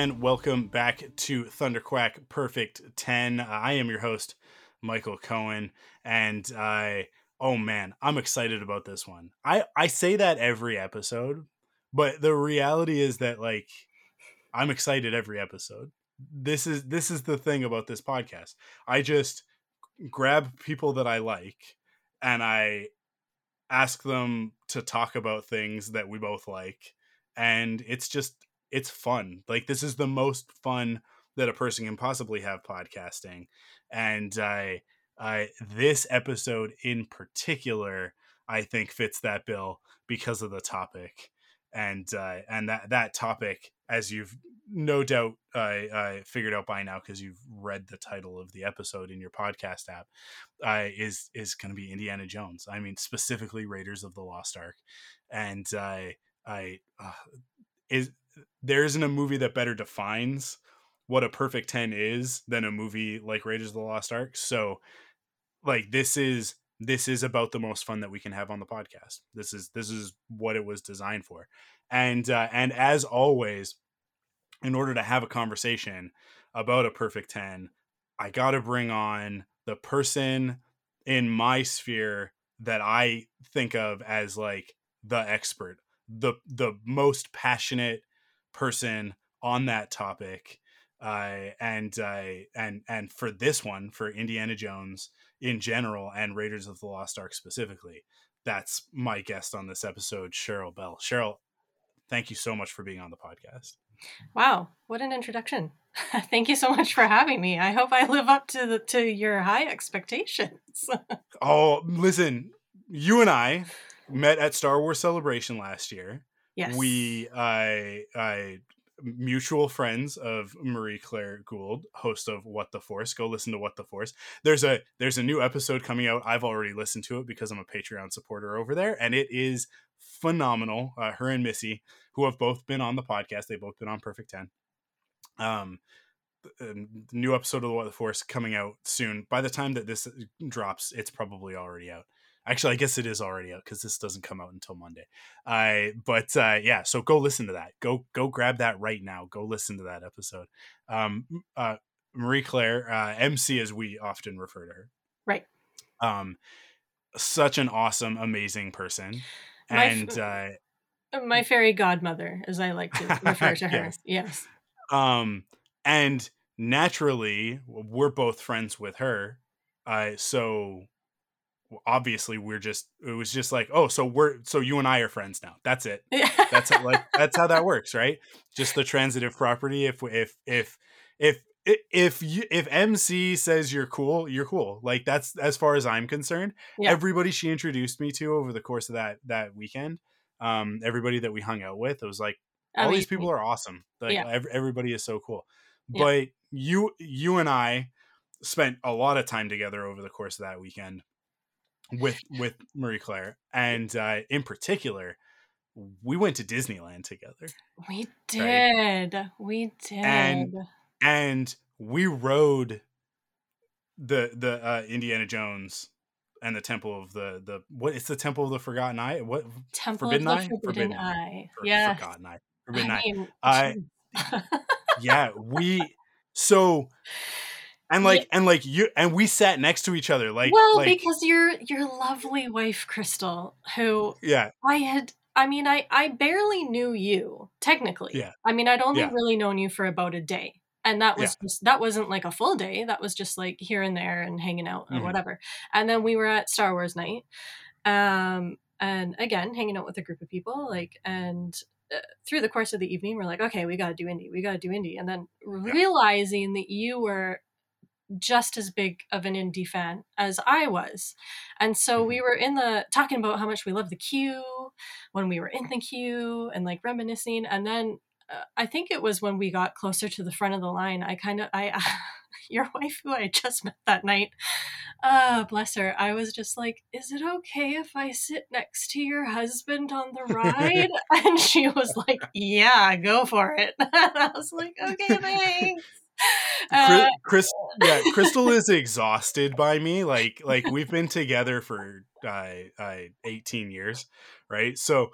And welcome back to Thunderquack Perfect 10. I am your host, Michael Cohen, and I oh man, I'm excited about this one. I I say that every episode, but the reality is that like I'm excited every episode. This is this is the thing about this podcast. I just grab people that I like and I ask them to talk about things that we both like and it's just it's fun. Like this is the most fun that a person can possibly have podcasting, and I, I this episode in particular, I think fits that bill because of the topic, and uh, and that that topic, as you've no doubt I, I figured out by now because you've read the title of the episode in your podcast app, uh, is is going to be Indiana Jones. I mean specifically Raiders of the Lost Ark, and I I uh, is there isn't a movie that better defines what a perfect 10 is than a movie like Raiders of the Lost Ark. So like this is this is about the most fun that we can have on the podcast. This is this is what it was designed for. And uh, and as always in order to have a conversation about a perfect 10, I got to bring on the person in my sphere that I think of as like the expert, the the most passionate person on that topic uh, and uh, and and for this one for Indiana Jones in general and Raiders of the Lost Ark specifically that's my guest on this episode Cheryl Bell. Cheryl thank you so much for being on the podcast. Wow what an introduction. Thank you so much for having me. I hope I live up to the to your high expectations. Oh listen you and I met at Star Wars Celebration last year Yes. We I I mutual friends of Marie Claire Gould, host of What the Force. Go listen to What the Force. There's a there's a new episode coming out. I've already listened to it because I'm a Patreon supporter over there, and it is phenomenal. Uh, her and Missy, who have both been on the podcast, they've both been on Perfect Ten. Um, new episode of What the Force coming out soon. By the time that this drops, it's probably already out. Actually, I guess it is already out because this doesn't come out until Monday. I uh, but uh, yeah, so go listen to that. Go go grab that right now. Go listen to that episode. Um, uh, Marie Claire, uh, MC as we often refer to her. Right. Um, such an awesome, amazing person, my and f- uh, my fairy godmother, as I like to refer to her. yes. yes. Um, and naturally, we're both friends with her. Uh, so obviously we're just it was just like oh so we're so you and i are friends now. That's it. That's it, like that's how that works right? Just the transitive property if if if if if you if mc says you're cool you're cool. Like that's as far as i'm concerned yeah. everybody she introduced me to over the course of that that weekend um everybody that we hung out with it was like all I mean, these people are awesome. Like yeah. everybody is so cool. Yeah. but you you and i spent a lot of time together over the course of that weekend with with Marie Claire, and uh, in particular, we went to Disneyland together. We did. Right? We did. And and we rode the the uh, Indiana Jones and the Temple of the the what? It's the Temple of the Forgotten Eye. What Temple Forbidden of the Eye? Forbidden, Forbidden Eye. For, yeah. Forgotten Eye. Forbidden I mean, Eye. Uh, yeah, we so and like yeah. and like you and we sat next to each other like well like, because your your lovely wife crystal who yeah i had i mean i i barely knew you technically yeah i mean i'd only yeah. really known you for about a day and that was yeah. just that wasn't like a full day that was just like here and there and hanging out or mm-hmm. whatever and then we were at star wars night um and again hanging out with a group of people like and uh, through the course of the evening we're like okay we got to do indie we got to do indie and then realizing that you were just as big of an indie fan as I was. And so we mm-hmm. were in the talking about how much we love the queue when we were in the queue and like reminiscing. And then uh, I think it was when we got closer to the front of the line, I kind of, I, your wife who I just met that night, uh, bless her, I was just like, is it okay if I sit next to your husband on the ride? and she was like, yeah, go for it. and I was like, okay, thanks. Uh, Chris, yeah, Crystal is exhausted by me. Like, like we've been together for uh, uh, 18 years, right? So,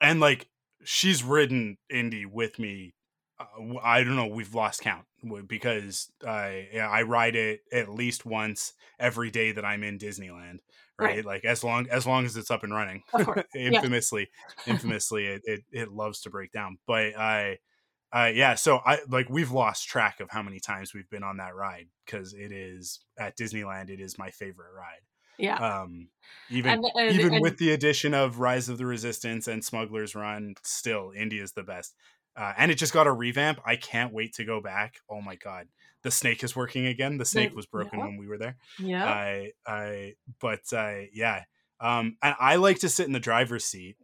and like she's ridden Indy with me. Uh, I don't know. We've lost count because I I ride it at least once every day that I'm in Disneyland. Right? right. Like as long as long as it's up and running. infamously, yeah. infamously, it, it it loves to break down. But I uh, yeah, so I like we've lost track of how many times we've been on that ride because it is at Disneyland. It is my favorite ride. Yeah. Um, even and, and, even and, with the addition of Rise of the Resistance and Smuggler's Run, still Indy's the best. Uh, and it just got a revamp. I can't wait to go back. Oh my god, the snake is working again. The snake was broken yeah. when we were there. Yeah. I I but uh, yeah. Um, and I like to sit in the driver's seat.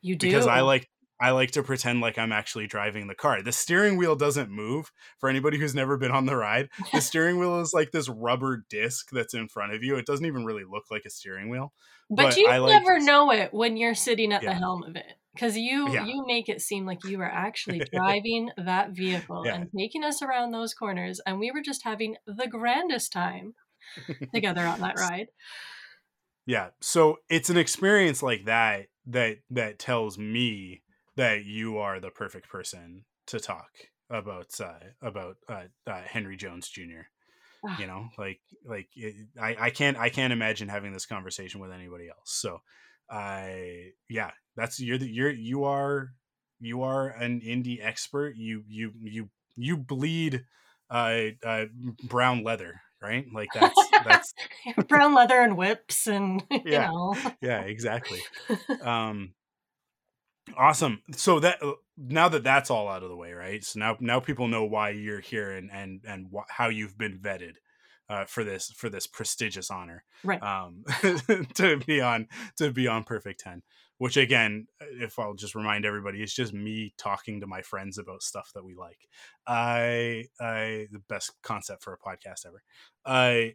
You do because I like I like to pretend like I'm actually driving the car. The steering wheel doesn't move. For anybody who's never been on the ride, the steering wheel is like this rubber disc that's in front of you. It doesn't even really look like a steering wheel. But, but you I never like know it when you're sitting at yeah. the helm of it because you yeah. you make it seem like you are actually driving that vehicle yeah. and taking us around those corners, and we were just having the grandest time together on that ride. Yeah, so it's an experience like that that that tells me that you are the perfect person to talk about uh, about uh, uh, Henry Jones Jr. Ah. You know, like like it, I I can't I can't imagine having this conversation with anybody else. So, I yeah, that's you're the, you're you are you are an indie expert. You you you you bleed uh, uh brown leather right? Like that's that's brown leather and whips and yeah, know. yeah, exactly. Um, Awesome. So that uh, now that that's all out of the way, right? So now now people know why you're here and and and wh- how you've been vetted uh, for this for this prestigious honor, right? Um, to be on to be on Perfect Ten. Which again, if I'll just remind everybody, it's just me talking to my friends about stuff that we like. I I the best concept for a podcast ever. I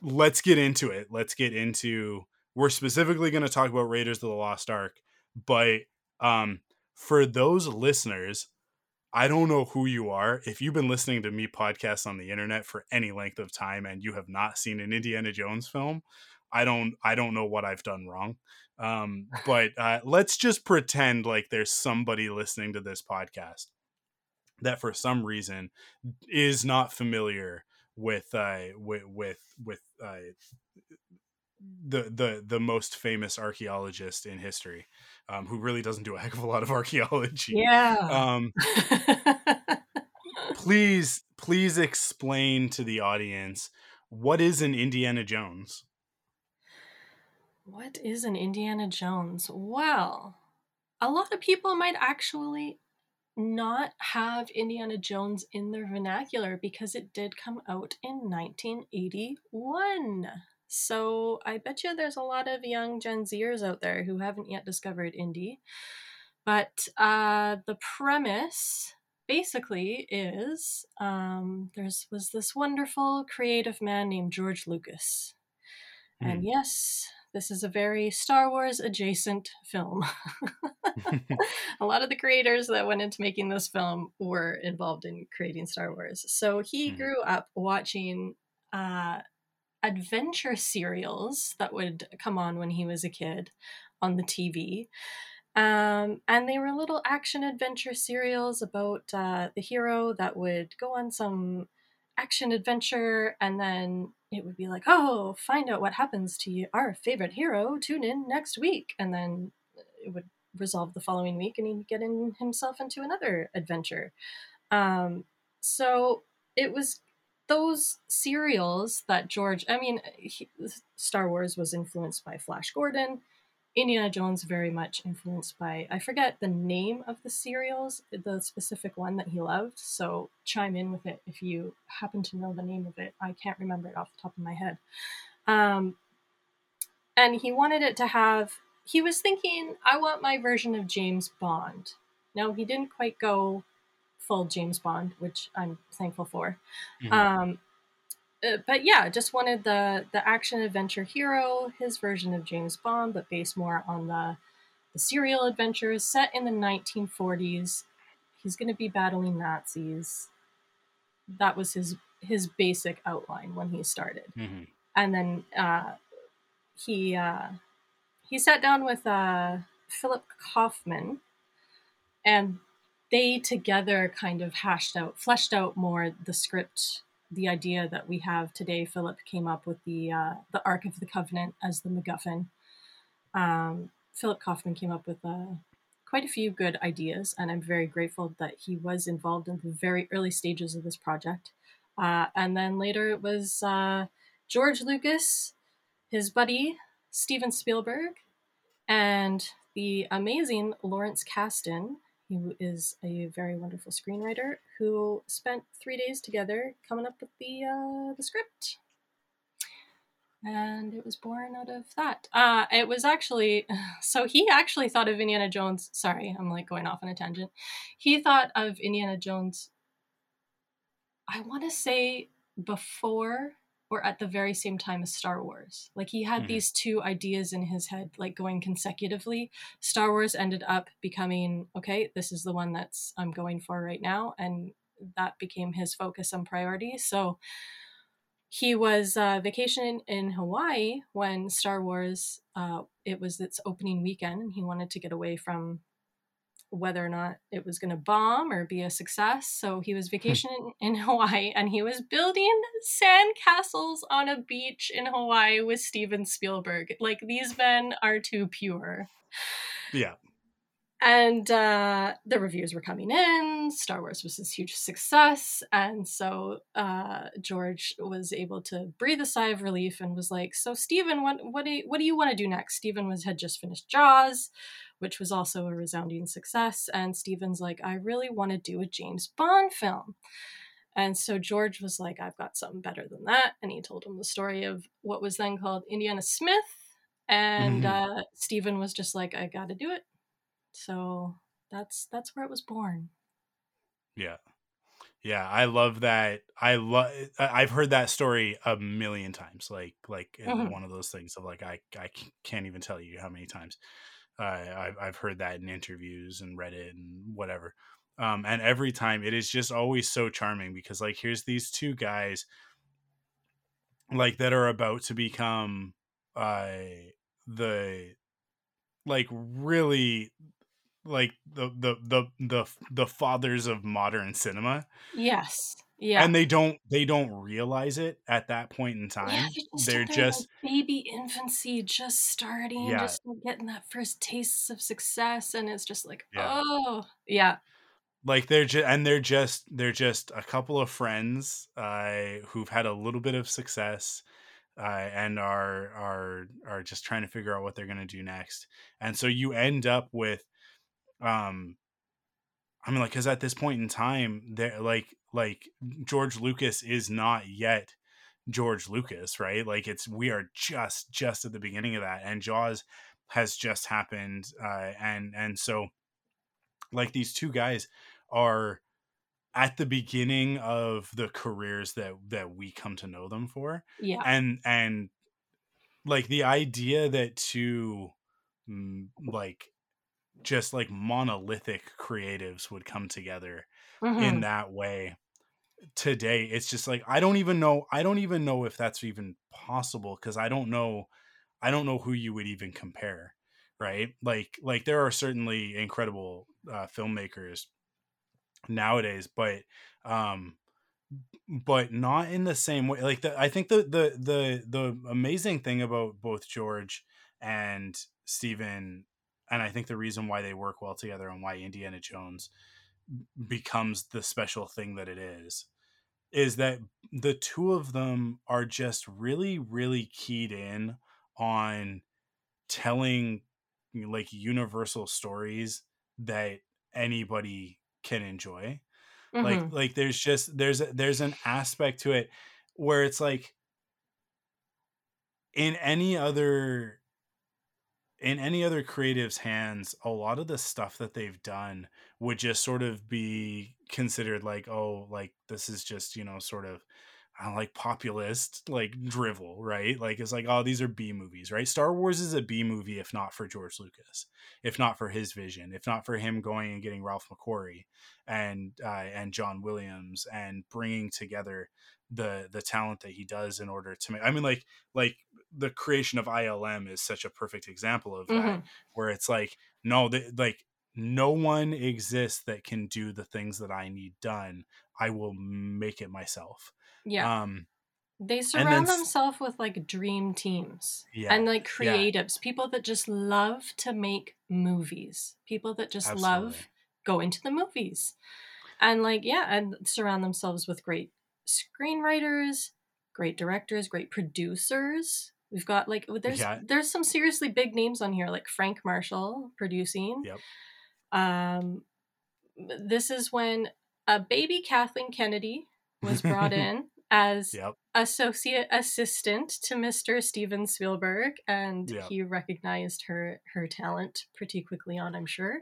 let's get into it. Let's get into. We're specifically going to talk about Raiders of the Lost Ark but um, for those listeners, I don't know who you are. If you've been listening to me podcasts on the internet for any length of time and you have not seen an Indiana Jones film, I don't I don't know what I've done wrong. Um, but uh, let's just pretend like there's somebody listening to this podcast that for some reason is not familiar with uh, with with with uh, the the the most famous archaeologist in history um, who really doesn't do a heck of a lot of archaeology. Yeah. Um, please, please explain to the audience what is an Indiana Jones. What is an Indiana Jones? Well, a lot of people might actually not have Indiana Jones in their vernacular because it did come out in 1981. So I bet you there's a lot of young Gen Zers out there who haven't yet discovered indie. But uh, the premise basically is um, there's was this wonderful creative man named George Lucas. Mm. And hmm. yes, this is a very Star Wars adjacent film. a lot of the creators that went into making this film were involved in creating Star Wars. So he mm. grew up watching uh, adventure serials that would come on when he was a kid on the TV. Um, and they were little action adventure serials about uh, the hero that would go on some action adventure and then it would be like, oh, find out what happens to our favorite hero. Tune in next week. And then it would resolve the following week and he'd get in himself into another adventure. Um, so it was those serials that George, I mean, he, Star Wars was influenced by Flash Gordon. Indiana Jones very much influenced by I forget the name of the serials, the specific one that he loved. So chime in with it if you happen to know the name of it. I can't remember it off the top of my head. Um, and he wanted it to have. He was thinking, I want my version of James Bond. Now he didn't quite go full James Bond, which I'm thankful for. Mm-hmm. Um, uh, but yeah, just wanted the the action adventure hero, his version of James Bond, but based more on the the serial adventures set in the 1940s. He's going to be battling Nazis. That was his his basic outline when he started, mm-hmm. and then uh, he uh, he sat down with uh, Philip Kaufman, and they together kind of hashed out, fleshed out more the script the idea that we have today. Philip came up with the uh, the Ark of the Covenant as the MacGuffin. Um, Philip Kaufman came up with uh, quite a few good ideas, and I'm very grateful that he was involved in the very early stages of this project. Uh, and then later it was uh, George Lucas, his buddy Steven Spielberg, and the amazing Lawrence Kasdan, who is a very wonderful screenwriter who spent three days together coming up with the uh, the script. And it was born out of that. Uh, it was actually so he actually thought of indiana jones sorry i'm like going off on a tangent. He thought of indiana jones i want to say before or at the very same time as Star Wars. Like he had mm-hmm. these two ideas in his head, like going consecutively. Star Wars ended up becoming okay, this is the one that's I'm going for right now. And that became his focus and priority. So he was uh, vacationing in Hawaii when Star Wars, uh, it was its opening weekend, and he wanted to get away from whether or not it was going to bomb or be a success. So he was hmm. vacationing in Hawaii and he was building sand castles on a beach in Hawaii with Steven Spielberg. Like these men are too pure. Yeah. And uh, the reviews were coming in. Star Wars was this huge success. And so uh, George was able to breathe a sigh of relief and was like, So, Steven, what, what, do you, what do you want to do next? Steven was, had just finished Jaws which was also a resounding success. And Steven's like, I really want to do a James Bond film. And so George was like, I've got something better than that. And he told him the story of what was then called Indiana Smith. And mm-hmm. uh, Steven was just like, I got to do it. So that's that's where it was born. Yeah. Yeah, I love that. I love. I've heard that story a million times. Like, like mm-hmm. one of those things of like, I, I can't even tell you how many times. I've, I've heard that in interviews and read it and whatever. Um, and every time it is just always so charming because like here's these two guys like that are about to become uh the like really like the the the the the fathers of modern cinema. Yes. Yeah. And they don't they don't realize it at that point in time. Yeah, they're just like baby infancy just starting, yeah. just getting that first tastes of success and it's just like, yeah. oh, yeah. Like they're just and they're just they're just a couple of friends uh who've had a little bit of success uh, and are are are just trying to figure out what they're going to do next. And so you end up with um I mean, like, because at this point in time, they're like, like George Lucas is not yet George Lucas, right? Like, it's we are just just at the beginning of that, and Jaws has just happened, uh, and and so, like, these two guys are at the beginning of the careers that that we come to know them for, yeah, and and like the idea that two mm, like just like monolithic creatives would come together mm-hmm. in that way today it's just like i don't even know i don't even know if that's even possible because i don't know i don't know who you would even compare right like like there are certainly incredible uh, filmmakers nowadays but um but not in the same way like the, i think the the the the amazing thing about both george and Steven and I think the reason why they work well together and why Indiana Jones becomes the special thing that it is is that the two of them are just really really keyed in on telling like universal stories that anybody can enjoy mm-hmm. like like there's just there's a, there's an aspect to it where it's like in any other in any other creative's hands a lot of the stuff that they've done would just sort of be considered like oh like this is just you know sort of uh, like populist like drivel right? Like it's like oh these are b movies right? Star wars is a b movie if not for george lucas if not for his vision if not for him going and getting ralph mcquarrie and uh, and john williams and bringing together the the talent that he does in order to make i mean like like the creation of ilm is such a perfect example of that mm-hmm. where it's like no they, like no one exists that can do the things that i need done i will make it myself yeah. Um, they surround then, themselves with like dream teams yeah, and like creatives, yeah. people that just love to make movies, people that just Absolutely. love going to the movies. And like, yeah, and surround themselves with great screenwriters, great directors, great producers. We've got like there's yeah. there's some seriously big names on here, like Frank Marshall producing. Yep. Um, this is when a baby Kathleen Kennedy was brought in as yep. associate assistant to Mr. Steven Spielberg, and yep. he recognized her her talent pretty quickly on, I'm sure.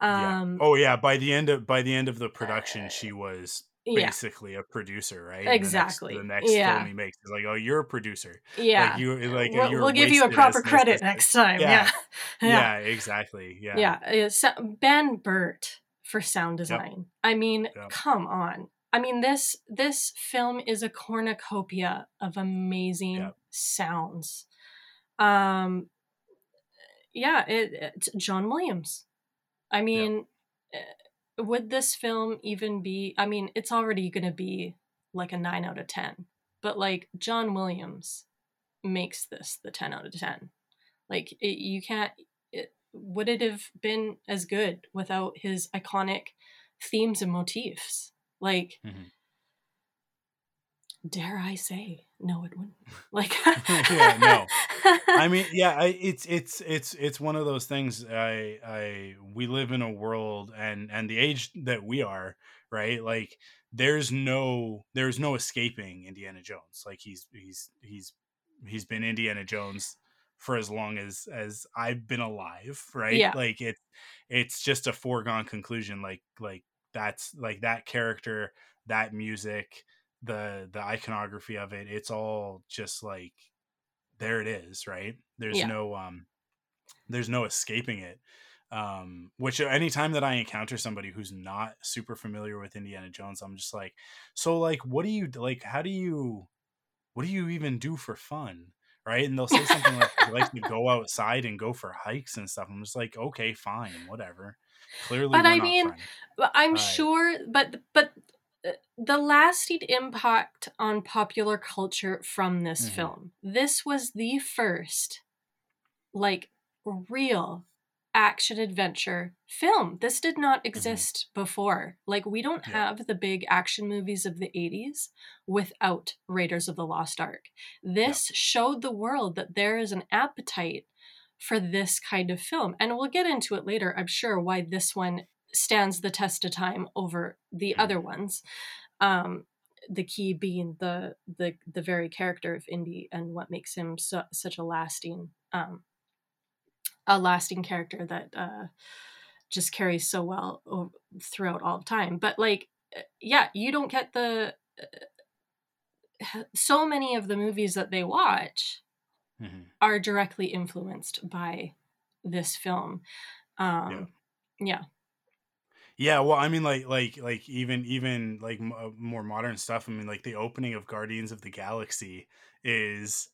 Um, yeah. Oh yeah, by the end of by the end of the production, uh, she was basically yeah. a producer, right? Exactly. The next, the next yeah. film he makes is like, oh, you're a producer. Yeah. Like you, like we'll, we'll give you a proper credit next time. Yeah. Yeah. yeah. exactly. Yeah. Yeah. So ben Burtt for sound design. Yep. I mean, yep. come on. I mean this this film is a cornucopia of amazing yep. sounds. Um yeah, it, it's John Williams. I mean. Eh, would this film even be I mean, it's already going to be like a 9 out of 10. But like John Williams makes this the 10 out of 10. Like it, you can't it, would it have been as good without his iconic themes and motifs? Like, mm-hmm. dare I say, no, it wouldn't. Like, yeah, no. I mean, yeah, I, it's it's it's it's one of those things. I I we live in a world, and and the age that we are, right? Like, there's no there's no escaping Indiana Jones. Like he's he's he's he's been Indiana Jones for as long as as I've been alive, right? Yeah. Like it it's just a foregone conclusion. Like like that's like that character that music the the iconography of it it's all just like there it is right? There's yeah. no um there's no escaping it um which anytime that i encounter somebody who's not super familiar with indiana jones i'm just like so like what do you like how do you what do you even do for fun? Right? And they'll say something like like to go outside and go for hikes and stuff. I'm just like okay fine whatever. Clearly, but I mean, I'm right. sure, but but uh, the lasting impact on popular culture from this mm-hmm. film. This was the first, like, real action adventure film. This did not mm-hmm. exist mm-hmm. before. Like, we don't yeah. have the big action movies of the 80s without Raiders of the Lost Ark. This yeah. showed the world that there is an appetite for this kind of film. And we'll get into it later, I'm sure, why this one stands the test of time over the other mm-hmm. ones. Um, the key being the the the very character of Indy and what makes him so, such a lasting um, a lasting character that uh, just carries so well throughout all the time. But like, uh, yeah, you don't get the uh, so many of the movies that they watch mm-hmm. are directly influenced by this film. Um, yeah. yeah. Yeah, well, I mean, like, like, like, even, even like m- uh, more modern stuff. I mean, like the opening of Guardians of the Galaxy is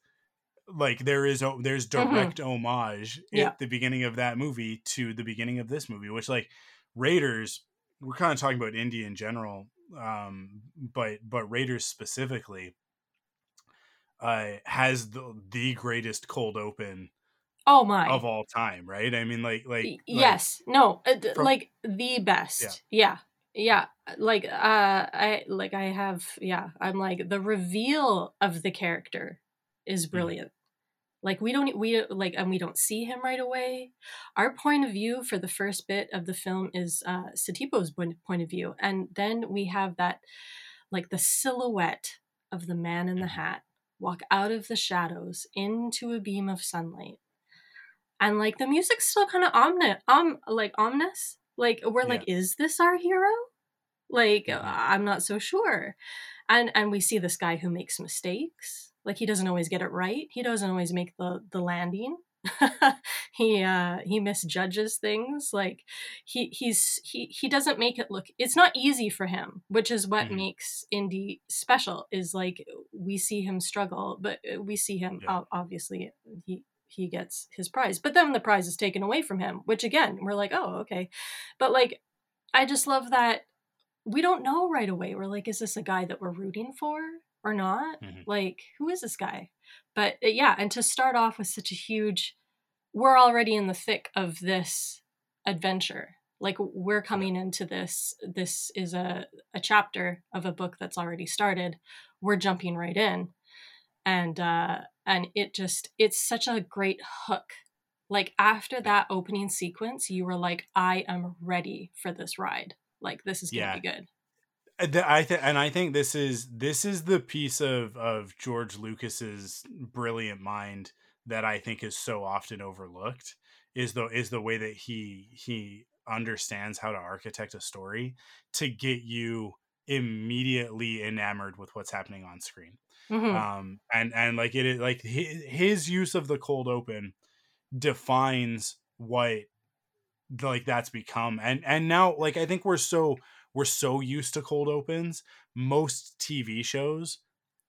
like there is there's mm-hmm. direct mm-hmm. homage yeah. at the beginning of that movie to the beginning of this movie, which like Raiders. We're kind of talking about Indy in general, um, but but Raiders specifically uh, has the, the greatest cold open oh my. of all time right? I mean like like, yes like, no uh, from, like the best. Yeah. yeah. Yeah like uh i like i have yeah i'm like the reveal of the character is mm-hmm. brilliant. Like we don't we like and we don't see him right away. Our point of view for the first bit of the film is uh satipo's point of view and then we have that like the silhouette of the man in the Mm-hmm. hat walk out of the shadows into a beam of sunlight and like the music's still kind of omni um like ominous. Like we're like is this our hero? Like Mhm. i'm not so sure. And and we see this guy who makes mistakes. Like he doesn't always get it right. He doesn't always make the the landing. He uh he misjudges things. Like he he's he he doesn't make it look it's not easy for him which is what Mhm. makes indie special is like we see him struggle but uh, we see him Yeah. ob- obviously he he gets his prize but then the prize is taken away from him which again we're like oh okay. But like i just love that we don't know right away. We're like is this a guy that we're rooting for or not? Mhm. like who is this guy? But uh, yeah and to start off with such a huge we're already in the thick of this adventure. Like we're coming into this this is a, a chapter of a book that's already started. We're jumping right in and uh and it just it's such a great hook like after that opening sequence you were like i am ready for this ride like this is gonna Yeah. be good Uh, I th- and I think this is this is the piece of of George Lucas's brilliant mind that I think is so often overlooked is the is the way that he he understands how to architect a story to get you immediately enamored with what's happening on screen. Mhm. Um and and like it is like his, his use of the cold open defines what like that's become. And and now like i think we're so we're so used to cold opens. Most tv shows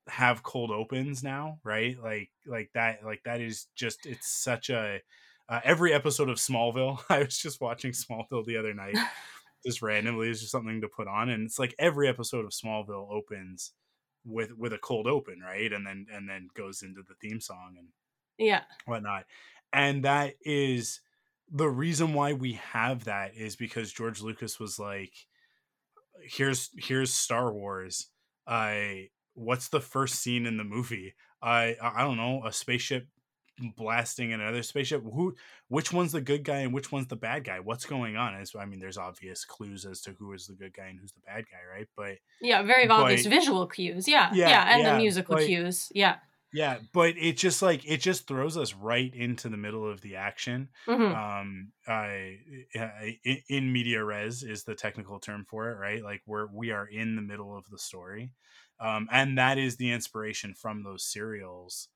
have cold opens now right? Like like that like that is just it's such a uh, every episode of smallville i was just watching smallville the other night just randomly is just something to put on and it's like every episode of smallville opens with with a cold open right and then and then goes into the theme song and yeah whatnot. And that is the reason why we have that is because George Lucas was like, here's here's Star Wars. I what's the first scene in the movie? I I don't know, a spaceship blasting in another spaceship. Who which one's the good guy and which one's the bad guy? What's going on? Is I mean, there's obvious clues as to who is the good guy and who's the bad guy, right? But yeah very obvious But- visual cues yeah Yeah, yeah, and yeah, the musical like- cues yeah yeah, but it just like it just throws us right into the middle of the action. Mhm. um I, in media res is the technical term for it right like we're we are in the middle of the story um and that is the inspiration from those serials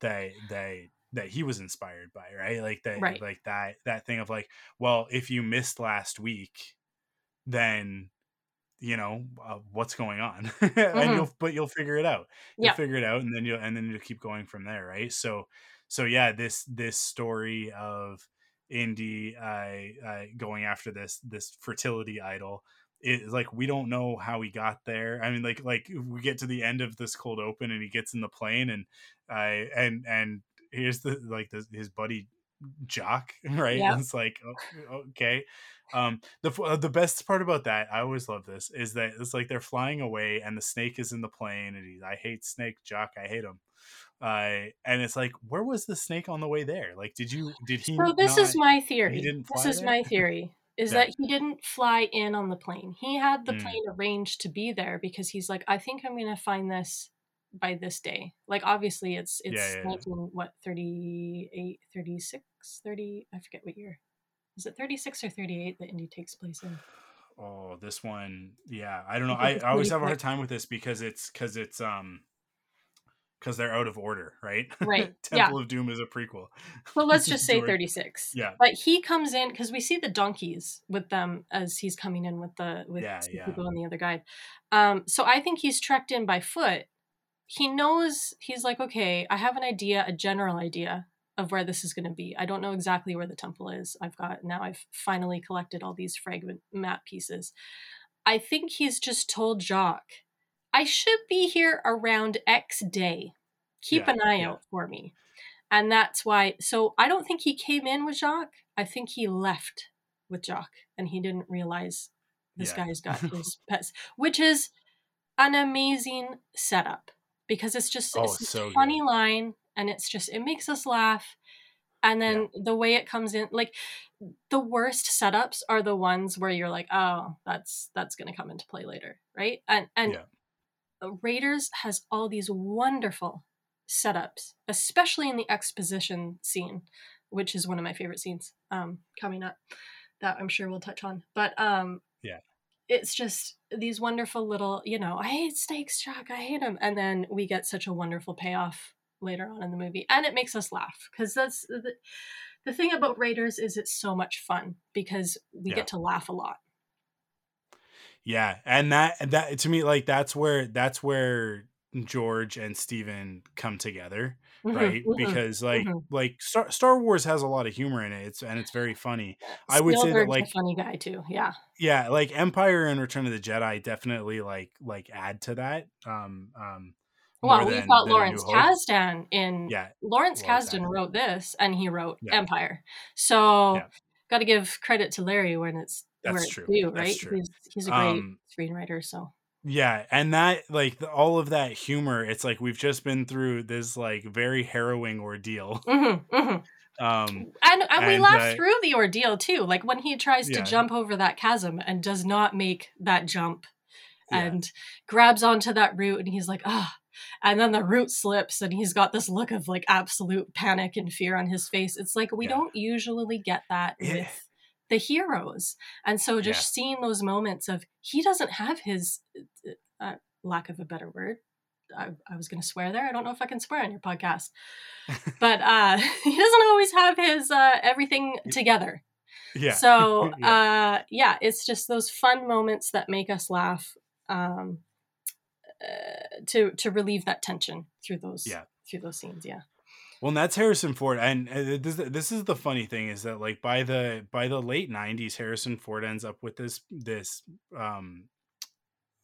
that that that he was inspired by right? Like that Right. like that that thing of like well if you missed last week then you know uh, what's going on? And you'll but you'll figure it out. You'll Yeah. figure it out and then you'll and then you'll keep going from there right? So so yeah this this story of indy uh, uh going after this this fertility idol is like we don't know how he got there. I mean like like we get to the end of this cold open and he gets in the plane and uh and and here's the like the, his buddy jock right Yeah. And it's like oh, okay um the uh, the best part about that i always love this is that it's like they're flying away and the snake is in the plane and he's i hate snake jock i hate him uh and it's like where was the snake on the way there like did you did he So this not- is my theory. didn't This is there? my theory. Is Yeah. that he didn't fly in on the plane. He had the Mm. plane arranged to be there because he's like, I think I'm gonna find this by this day. Like obviously it's it's Yeah, yeah, yeah. what 38, 36, 30 I forget what year. Is it 36 or 38 that Indy takes place in? oh this one yeah i don't know I i, I always have a hard time with this because it's because it's um because they're out of order right Right, yeah. temple of doom is a prequel Well, let's just say 36. Yeah. But he comes in because we see the donkeys with them as he's coming in with the with Yeah, yeah. people and the other guy. Um, so I think he's trekked in by foot. He knows he's like, okay, I have an idea, a general idea of where this is going to be. I don't know exactly where the temple is. I've got now. I've finally collected all these fragment map pieces. I think he's just told Jock, I should be here around X day. Keep Yeah, an eye yeah. out for me. And that's why, so I don't think he came in with Jock. I think he left with Jock and he didn't realize this Yeah. guy's got his pets, which is an amazing setup because it's just Oh, it's it's a funny good. line and it's just it makes us laugh and then yeah. the way it comes in like the worst setups are the ones where you're like oh that's that's going to come into play later right and and yeah. raiders has all these wonderful setups especially in the exposition scene which is one of my favorite scenes um coming up that i'm sure we'll touch on but um yeah it's just these wonderful little you know i hate snakes jock i hate them and then we get such a wonderful payoff later on in the movie and it makes us laugh because that's the, the thing about raiders is it's so much fun because we yeah. get to laugh a lot yeah and that that to me like that's where that's where george and steven come together mm-hmm, right mm-hmm, because like mm-hmm. like Star, Star Wars has a lot of humor in it it's and it's very funny i would say that like funny guy too yeah yeah like empire and return of the jedi definitely like like add to that um um well, we've got Lawrence Kasdan in. Yeah, Lawrence Kasdan wrote this, and he wrote yeah. Empire. So, yeah. got to give credit to Larry when it's That's where it's true. due, right? He's, he's a great um, screenwriter. So. Yeah, and that like the, all of that humor, it's like we've just been through this like very harrowing ordeal. Mm-hmm, mm-hmm. Um, and, and we laugh uh, through the ordeal too. Like when he tries to jump over that chasm and does not make that jump, and grabs onto that root, and he's like, "Ah, and then the root slips and he's got this look of like absolute panic and fear on his face it's like we yeah. don't usually get that yeah. with the heroes and so just yeah. seeing those moments of he doesn't have his uh, uh lack of a better word I, I was going to swear there. I don't know if I can swear on your podcast, but uh, he doesn't always have his uh, everything together. Yeah. So yeah. Uh, yeah, it's just those fun moments that make us laugh. Um, uh, to to relieve that tension through those yeah through those scenes yeah well and that's harrison ford and uh, this, this is the funny thing is that like by the by the late 90s harrison ford ends up with this this um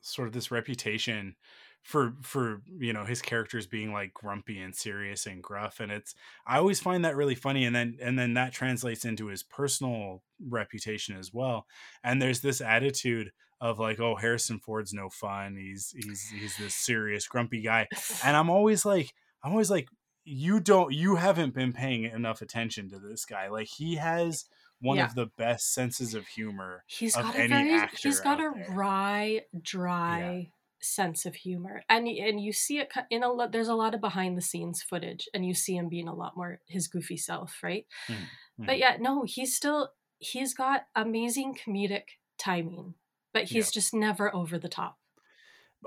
sort of this reputation for for you know his characters being like grumpy and serious and gruff and it's i always find that really funny and then and then that translates into his personal reputation as well and there's this attitude of like, oh, Harrison Ford's no fun. He's he's he's this serious, grumpy guy. And I'm always like, I'm always like, you don't you haven't been paying enough attention to this guy. Like he has one yeah. of the best senses of humor he's of got any a very. He's got a there. wry, dry yeah. sense of humor, and and you see it in a lot. There's a lot of behind the scenes footage, and you see him being a lot more his goofy self, right? Mm-hmm. But yeah, no, he's still he's got amazing comedic timing but he's yeah. just never over the top.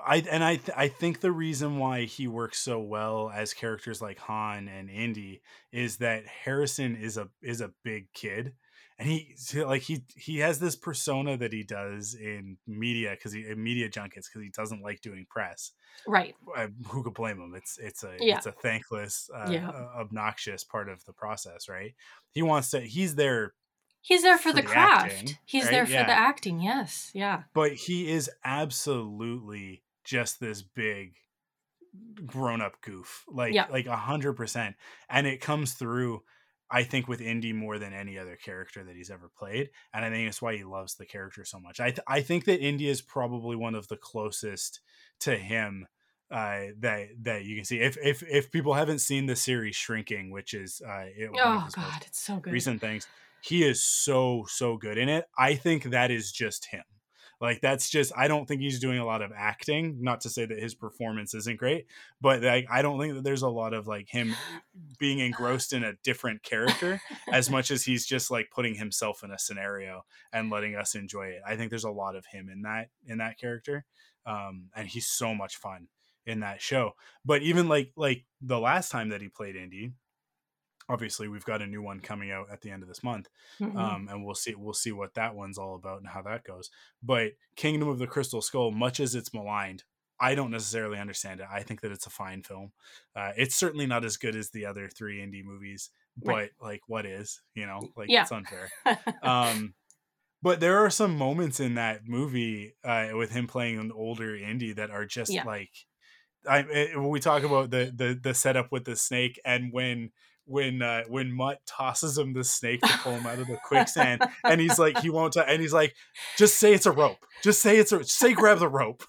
I and I th- I think the reason why he works so well as characters like Han and Indy is that Harrison is a is a big kid and he like he he has this persona that he does in media because he in media junkets because he doesn't like doing press right uh, who could blame him it's it's a yeah. it's a thankless uh, yeah. obnoxious part of the process right he wants to he's there He's there for, for the, the, craft. Acting, He's right? there for yeah. the acting. Yes. Yeah. But he is absolutely just this big grown up goof. Like yeah. like a hundred percent. And it comes through I think with Indy more than any other character that he's ever played, and I think that's why he loves the character so much. I th- I think that Indy is probably one of the closest to him uh, that that you can see. If if if people haven't seen the series Shrinking, which is uh, it, oh god, it's so good. Recent things he is so so good in it i think that is just him like that's just i don't think he's doing a lot of acting not to say that his performance isn't great but like i don't think that there's a lot of like him being engrossed in a different character as much as he's just like putting himself in a scenario and letting us enjoy it. I think there's a lot of him in that in that character um and he's so much fun in that show. But even like like the last time that he played indy obviously we've got a new one coming out at the end of this month mm-hmm. um, and we'll see we'll see what that one's all about and how that goes but kingdom of the crystal skull much as it's maligned i don't necessarily understand it i think that it's a fine film uh, it's certainly not as good as the other three indie movies but right. like what is you know like yeah. it's unfair um, but there are some moments in that movie uh, with him playing an older indie that are just yeah. like I, it, when we talk about the, the the setup with the snake and when when uh, when Mutt tosses him the snake to pull him out of the quicksand, and he's like, he won't, t- and he's like, just say it's a rope, just say it's a, say grab the rope.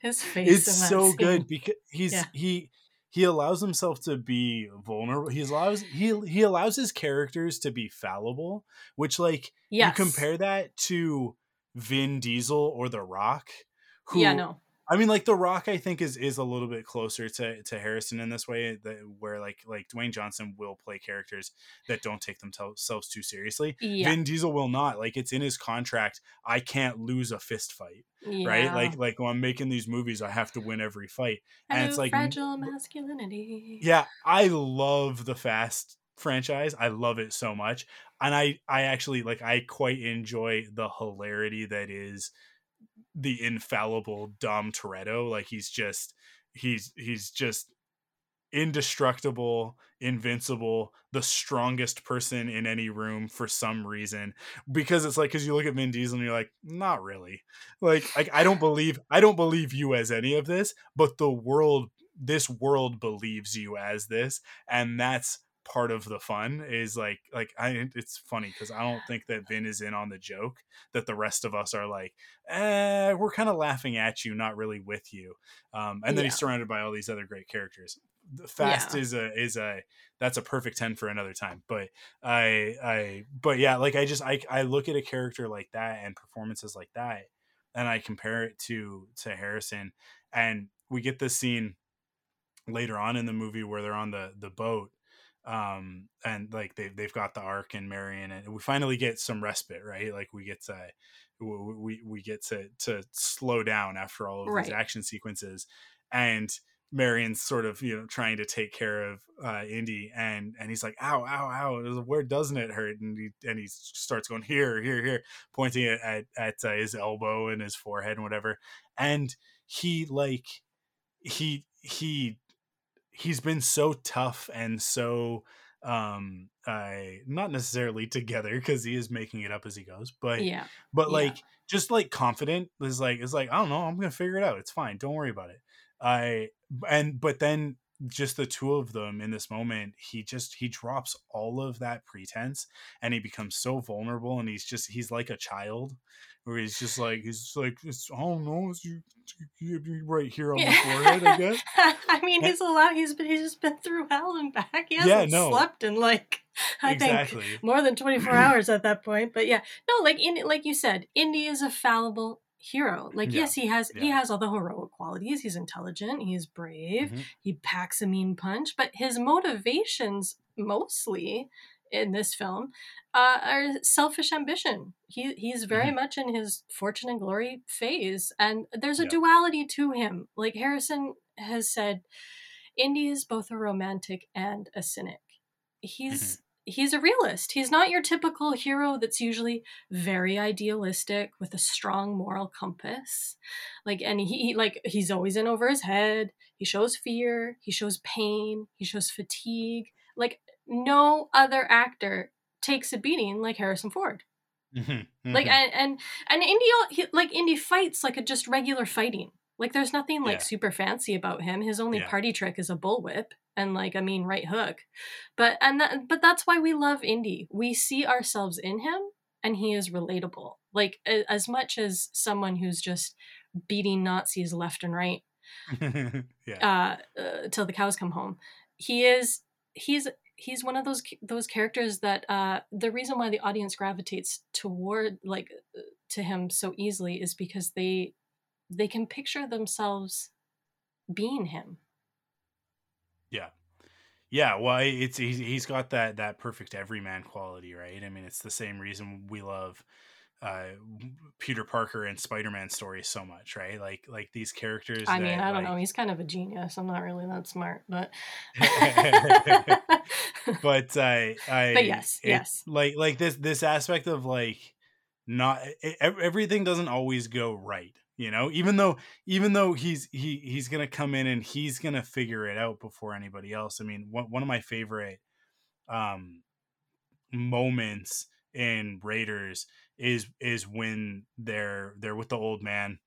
His face, it's so good because he's yeah. he he allows himself to be vulnerable. He allows he he allows his characters to be fallible, which like yes. you compare that to Vin Diesel or The Rock, who yeah, no. I mean, like The Rock, I think is is a little bit closer to to Harrison in this way, that where like like Dwayne Johnson will play characters that don't take themselves too seriously. Yeah. Vin Diesel will not. Like it's in his contract. I can't lose a fist fight, yeah. right? Like like when I'm making these movies, I have to win every fight, and it's like fragile masculinity. Yeah, I love the Fast franchise. I love it so much, and I I actually like I quite enjoy the hilarity that is the infallible Dom Toretto. Like he's just he's he's just indestructible, invincible, the strongest person in any room for some reason. Because it's like because you look at Vin Diesel and you're like, not really. Like, like I don't believe I don't believe you as any of this, but the world this world believes you as this, and that's part of the fun is like like I it's funny because I don't think that Vin is in on the joke that the rest of us are like eh, we're kind of laughing at you not really with you um, and then yeah. he's surrounded by all these other great characters fast yeah. is a is a that's a perfect 10 for another time but I I but yeah like I just I I look at a character like that and performances like that and I compare it to to Harrison and we get this scene later on in the movie where they're on the the boat um and like they they've got the ark and Marion and we finally get some respite right like we get to we we get to to slow down after all of right. these action sequences and Marion's sort of you know trying to take care of uh, Indy and and he's like ow ow ow where doesn't it hurt and he and he starts going here here here pointing at at, at uh, his elbow and his forehead and whatever and he like he he he's been so tough and so um I not necessarily together because he is making it up as he goes, but yeah, but like yeah. just like confident is like it's like I don't know, I'm gonna figure it out. It's fine, don't worry about it. I and but then just the two of them in this moment, he just he drops all of that pretense and he becomes so vulnerable and he's just he's like a child where he's just like he's just like it's, I don't know, it's you, you, right here on the forehead, I guess. I mean, he's a lot. He's been he's just been through hell and back. He hasn't yeah, no. slept in like I exactly. think more than twenty four hours at that point. But yeah, no, like in like you said, Indy is a fallible hero. Like yeah. yes, he has yeah. he has all the heroic qualities. He's intelligent. He's brave. Mm-hmm. He packs a mean punch. But his motivations mostly in this film uh, are selfish ambition. He he's very mm-hmm. much in his fortune and glory phase, and there's a duality to him. Like Harrison has said, Indy is both a romantic and a cynic. He's mm-hmm. he's a realist. He's not your typical hero that's usually very idealistic with a strong moral compass. Like and he like he's always in over his head. He shows fear. He shows pain. He shows fatigue. Like no other actor takes a beating like Harrison Ford. Mm-hmm, mm-hmm. Like and and and Indy he, like Indy fights like a just regular fighting. Like there's nothing like yeah. super fancy about him. His only yeah. party trick is a bullwhip and like a mean right hook. But and that but that's why we love Indy. We see ourselves in him and he is relatable. Like as much as someone who's just beating Nazis left and right. yeah. Uh, uh, till the cows come home. He is he's he's one of those those characters that uh, the reason why the audience gravitates toward like uh, to him so easily is because they they can picture themselves being him. Yeah. Yeah, well, it's he's, he's got that that perfect everyman quality, right? I mean, it's the same reason we love uh, Peter Parker and Spider-Man stories so much, right? Like like these characters. I mean, I don't like... know. He's kind of a genius. I'm not really that smart, but. but I, I. But yes, it, yes. Like like this this aspect of like not it, everything doesn't always go right you know even though even though he's he he's gonna come in and he's gonna figure it out before anybody else i mean one, one of my favorite um moments in raiders is is when they're they're with the old man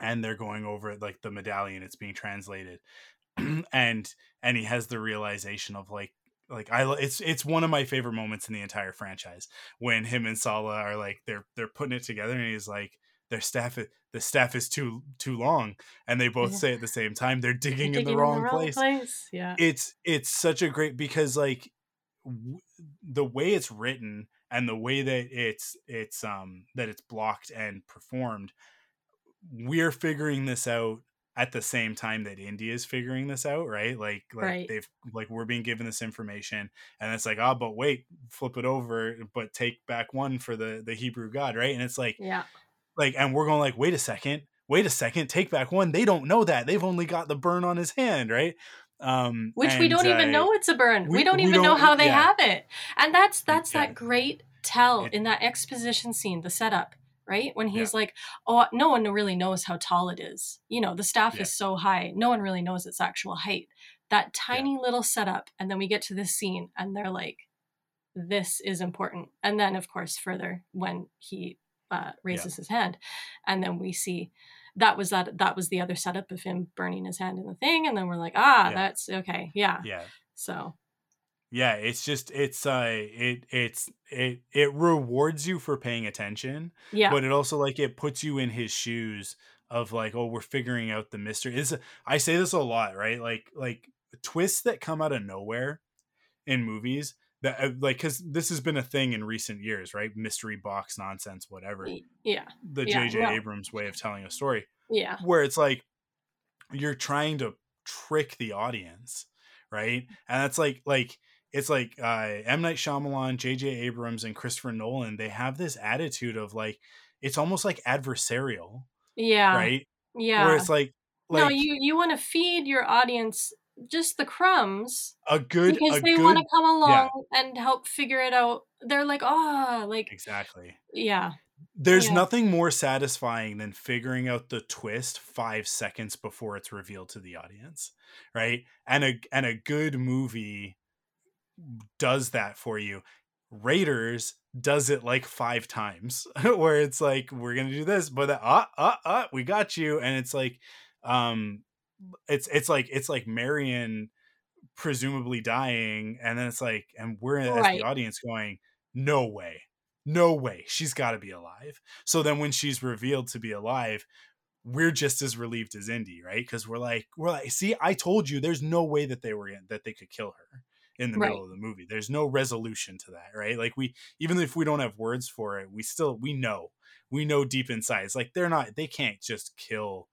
and they're going over it like the medallion it's being translated and and he has the realization of like like I it's it's one of my favorite moments in the entire franchise when him and Sallah are like they're they're putting it together and he's like their staff the staff is too too long and they both say at the same time they're digging, digging in the wrong, in the wrong place. place. yeah it's it's such a great because like w- the way it's written and the way that it's it's um that it's blocked and performed we're figuring this out at the same time that Indy is figuring this out, right? Like, like right. they've like we're being given this information, and it's like, oh, but wait, flip it over, but take back one for the the Hebrew God, right? And it's like, yeah, like, and we're going like, wait a second, wait a second, take back one. They don't know that they've only got the burn on his hand, right? Um, Which and, we don't even know it's a burn. We, we don't even don't, know how they yeah. have it, and that's that's yeah. that great tell in that exposition scene, the setup right? When he's yeah. like, oh, no one really knows how tall it is. You know, the staff is so high, no one really knows its actual height. That tiny little setup, and then we get to this scene, and they're like, this is important. And then, of course, further when he uh, raises his hand, and then we see that was that that was the other setup of him burning his hand in the thing, and then we're like, ah, that's okay, yeah, yeah. So. Yeah it's just it's uh it it's it it rewards you for paying attention yeah. but it also like it puts you in his shoes of like oh we're figuring out the mystery. Is i say this a lot right? Like like twists that come out of nowhere in movies that uh, like because this has been a thing in recent years right mystery box nonsense whatever yeah the yeah, jj abrams way of telling a story yeah where it's like you're trying to trick the audience right and that's like like it's like uh, M Night Shyamalan, J.J. Abrams, and Christopher Nolan. They have this attitude of like it's almost like adversarial. Yeah. Right. Yeah. Where it's like, like no, you you want to feed your audience just the crumbs. A good because a they want to come along yeah. and help figure it out. They're like, oh, like exactly. Yeah. There's yeah. nothing more satisfying than figuring out the twist five seconds before it's revealed to the audience, right? And a and a good movie does that for you. Raiders does it like five times where it's like we're gonna do this, but ah ah ah we got you, and it's like um it's it's like it's like Marion presumably dying, and then it's like and we're right. as the audience going, no way, no way, she's got to be alive. So then when she's revealed to be alive, we're just as relieved as Indy, right? Because we're like, we're like, see, I told you, there's no way that they were in, that they could kill her in the right. middle of the movie. There's no resolution to that, right? Like we even if we don't have words for it, we still we know. We know deep inside. It's like they're not they can't just kill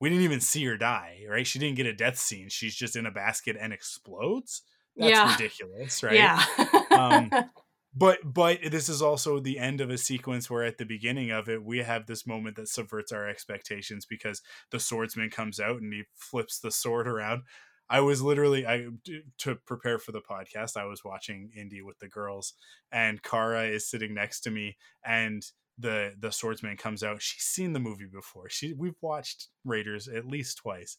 we didn't even see her die, right? She didn't get a death scene. She's just in a basket and explodes. That's yeah. ridiculous, right? Yeah. um, but but this is also the end of a sequence where at the beginning of it we have this moment that subverts our expectations because the swordsman comes out and he flips the sword around I was literally I to prepare for the podcast. I was watching Indy with the girls, and Kara is sitting next to me, and the the swordsman comes out. She's seen the movie before. She we've watched Raiders at least twice.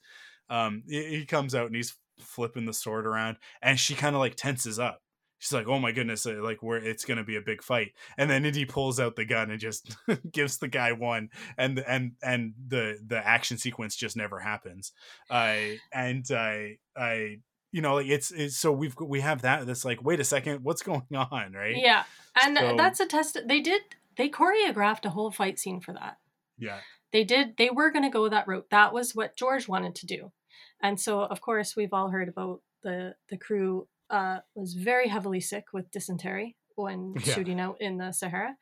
Um, he comes out and he's flipping the sword around, and she kind of like tenses up she's like, "Oh my goodness, uh, like where it's gonna be a big fight." And then Indy pulls out the gun and just gives the guy one, and and and the the action sequence just never happens. I uh, and I I you know like it's, it's so we've we have that that's like wait a second what's going on right yeah and so, that's a test they did they choreographed a whole fight scene for that yeah they did they were going to go that route that was what george wanted to do and so of course we've all heard about the the crew uh, was very heavily sick with dysentery when yeah. shooting out in the Sahara.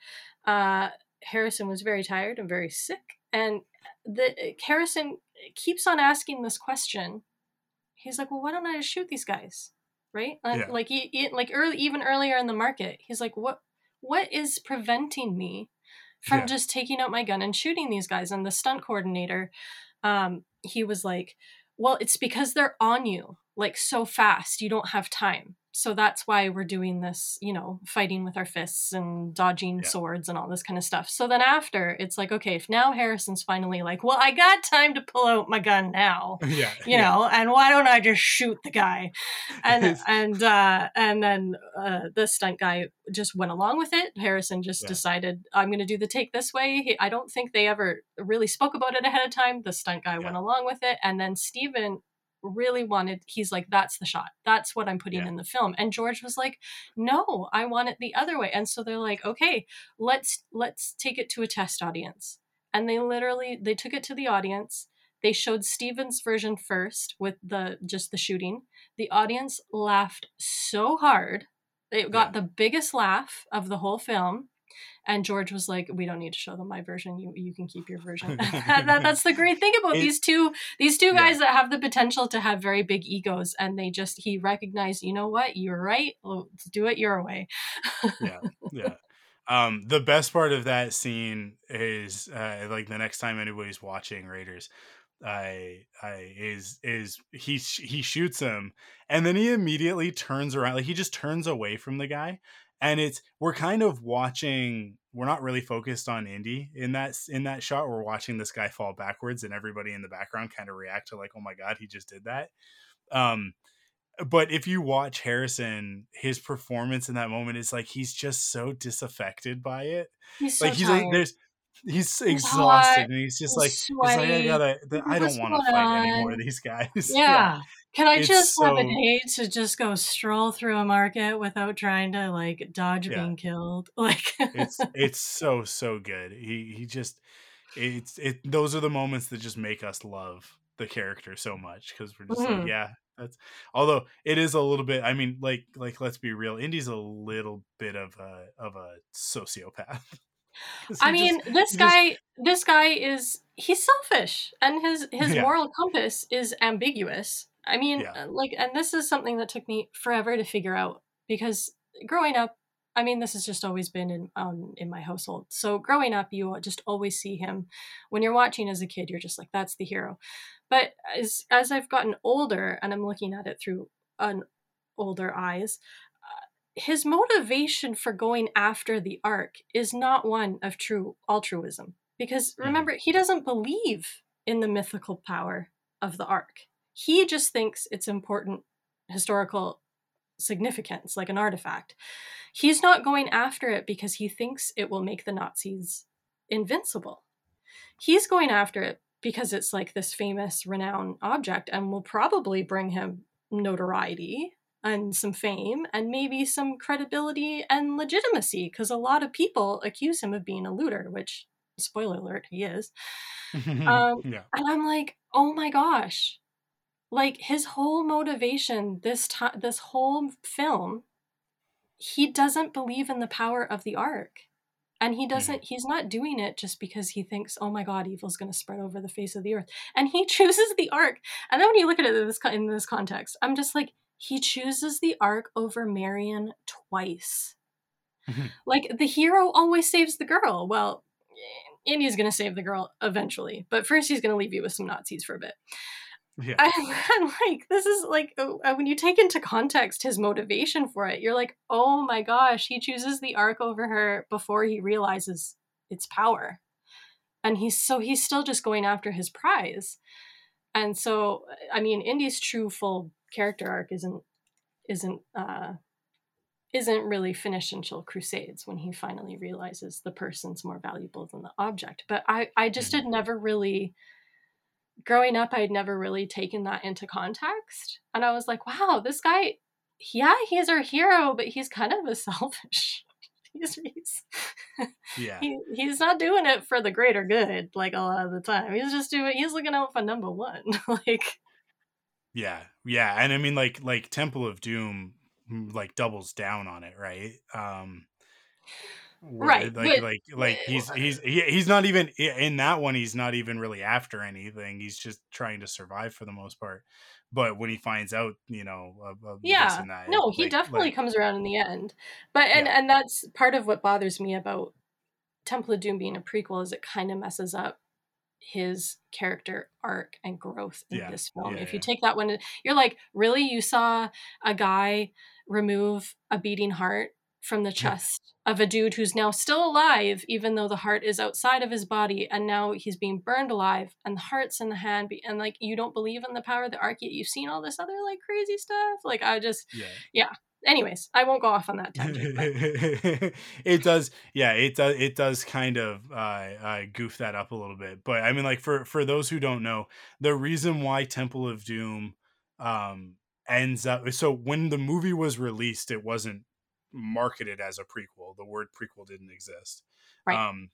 Uh, Harrison was very tired and very sick, and the Harrison keeps on asking this question. He's like, "Well, why don't I just shoot these guys?" Right? Yeah. Like he, he, like early, even earlier in the market, he's like, "What? What is preventing me from yeah. just taking out my gun and shooting these guys?" And the stunt coordinator, um, he was like, "Well, it's because they're on you like so fast you don't have time so that's why we're doing this you know fighting with our fists and dodging yeah. swords and all this kind of stuff. So then after it's like okay if now harrison's finally like well i got time to pull out my gun now yeah you yeah. know and why don't i just shoot the guy? And and uh and then uh the stunt guy just went along with it. Harrison just yeah. decided i'm gonna do the take this way. He, i don't think they ever really spoke about it ahead of time. The stunt guy went along with it. And then steven really wanted he's like that's the shot that's what i'm putting yeah. in the film and george was like no i want it the other way and so they're like okay let's let's take it to a test audience and they literally they took it to the audience. They showed Steven's version first with the just the shooting. The audience laughed so hard. It got yeah. the biggest laugh of the whole film. And George was like, "We don't need to show them my version. You you can keep your version." that, that's the great thing about it, these two these two guys yeah. that have the potential to have very big egos, and they just he recognized, you know what, you're right. Let's do it your way. yeah, yeah. Um, the best part of that scene is uh, like the next time anybody's watching Raiders, I I is is he he shoots him and then he immediately turns around like he just turns away from the guy and it's we're kind of watching we're not really focused on Indy in that in that shot we're watching this guy fall backwards and everybody in the background kind of react to like oh my god he just did that um but if you watch Harrison, his performance in that moment is like he's just so disaffected by it. He's so like he's tired. like there's he's exhausted and he's just like, he's like I gotta I don't want to fight anymore these guys. Yeah. yeah. Can I it's just so... have a day to just go stroll through a market without trying to like dodge yeah. being killed? Like it's it's so so good. He he just it's it those are the moments that just make us love the character so much because we're just mm-hmm. like yeah that's although it is a little bit i mean like like let's be real indy's a little bit of a of a sociopath I mean, just, this guy just... this guy is he's selfish and his his yeah. moral compass is ambiguous. I mean, yeah. Uh, like and this is something that took me forever to figure out because growing up I mean, this has just always been in um, in my household. So growing up, you just always see him. When you're watching as a kid, you're just like, "That's the hero." But as as I've gotten older and I'm looking at it through an older eyes, his motivation for going after the ark is not one of true altruism because mm-hmm. remember he doesn't believe in the mythical power of the ark he just thinks it's important historical significance like an artifact. He's not going after it because he thinks it will make the nazis invincible. He's going after it because it's like this famous renowned object and will probably bring him notoriety and some fame and maybe some credibility and legitimacy because a lot of people accuse him of being a looter which spoiler alert he is. Um, yeah. and i'm like oh my gosh like his whole motivation this time this whole film he doesn't believe in the power of the ark and he doesn't mm-hmm. he's not doing it just because he thinks oh my god evil's going to spread over the face of the earth and he chooses the ark and then when you look at it in this, in this context i'm just like he chooses the ark over Marion twice. Mm-hmm. Like the hero always saves the girl. Well, Indy's going to save the girl eventually, but first he's going to leave you with some Nazis for a bit. Yeah. I'm like, this is like oh, uh, when you take into context his motivation for it, you're like, oh my gosh, he chooses the ark over her before he realizes its power, and he's so he's still just going after his prize, and so I mean, Indy's true full character arc isn't isn't uh, isn't really finished until Crusades when he finally realizes the person's more valuable than the object. But I I just had mm-hmm. never really growing up I had never really taken that into context, and I was like, wow, this guy, yeah, he's our hero, but he's kind of a selfish. He's, he's, yeah. He, he's not doing it for the greater good like a lot of the time. He's just doing he's looking out for number one. like yeah, yeah, and I mean like like Temple of Doom mm, like doubles down on it, right? Um right like but, like like he's he's he's not even in that one he's not even really after anything he's just trying to survive for the most part but when he finds out you know of, of yeah that, no he like, definitely like, comes around in the end but and yeah. and that's part of what bothers me about temple of doom being a prequel is it kind of messes up his character arc and growth in yeah. this film. Yeah, if you take that one, you're like, really? You saw a guy remove a beating heart from the chest of a dude who's now still alive, even though the heart is outside of his body, and now he's being burned alive, and the heart's in the hand, and like you don't believe in the power of the ark yet you've seen all this other like crazy stuff. Like I just, yeah, yeah. Anyways i won't go off on that tangent it does yeah it does it does kind of uh, uh, goof that up a little bit but i mean like for for those who don't know the reason why temple of doom um ends up so when the movie was released it wasn't marketed as a prequel the word prequel didn't exist right. um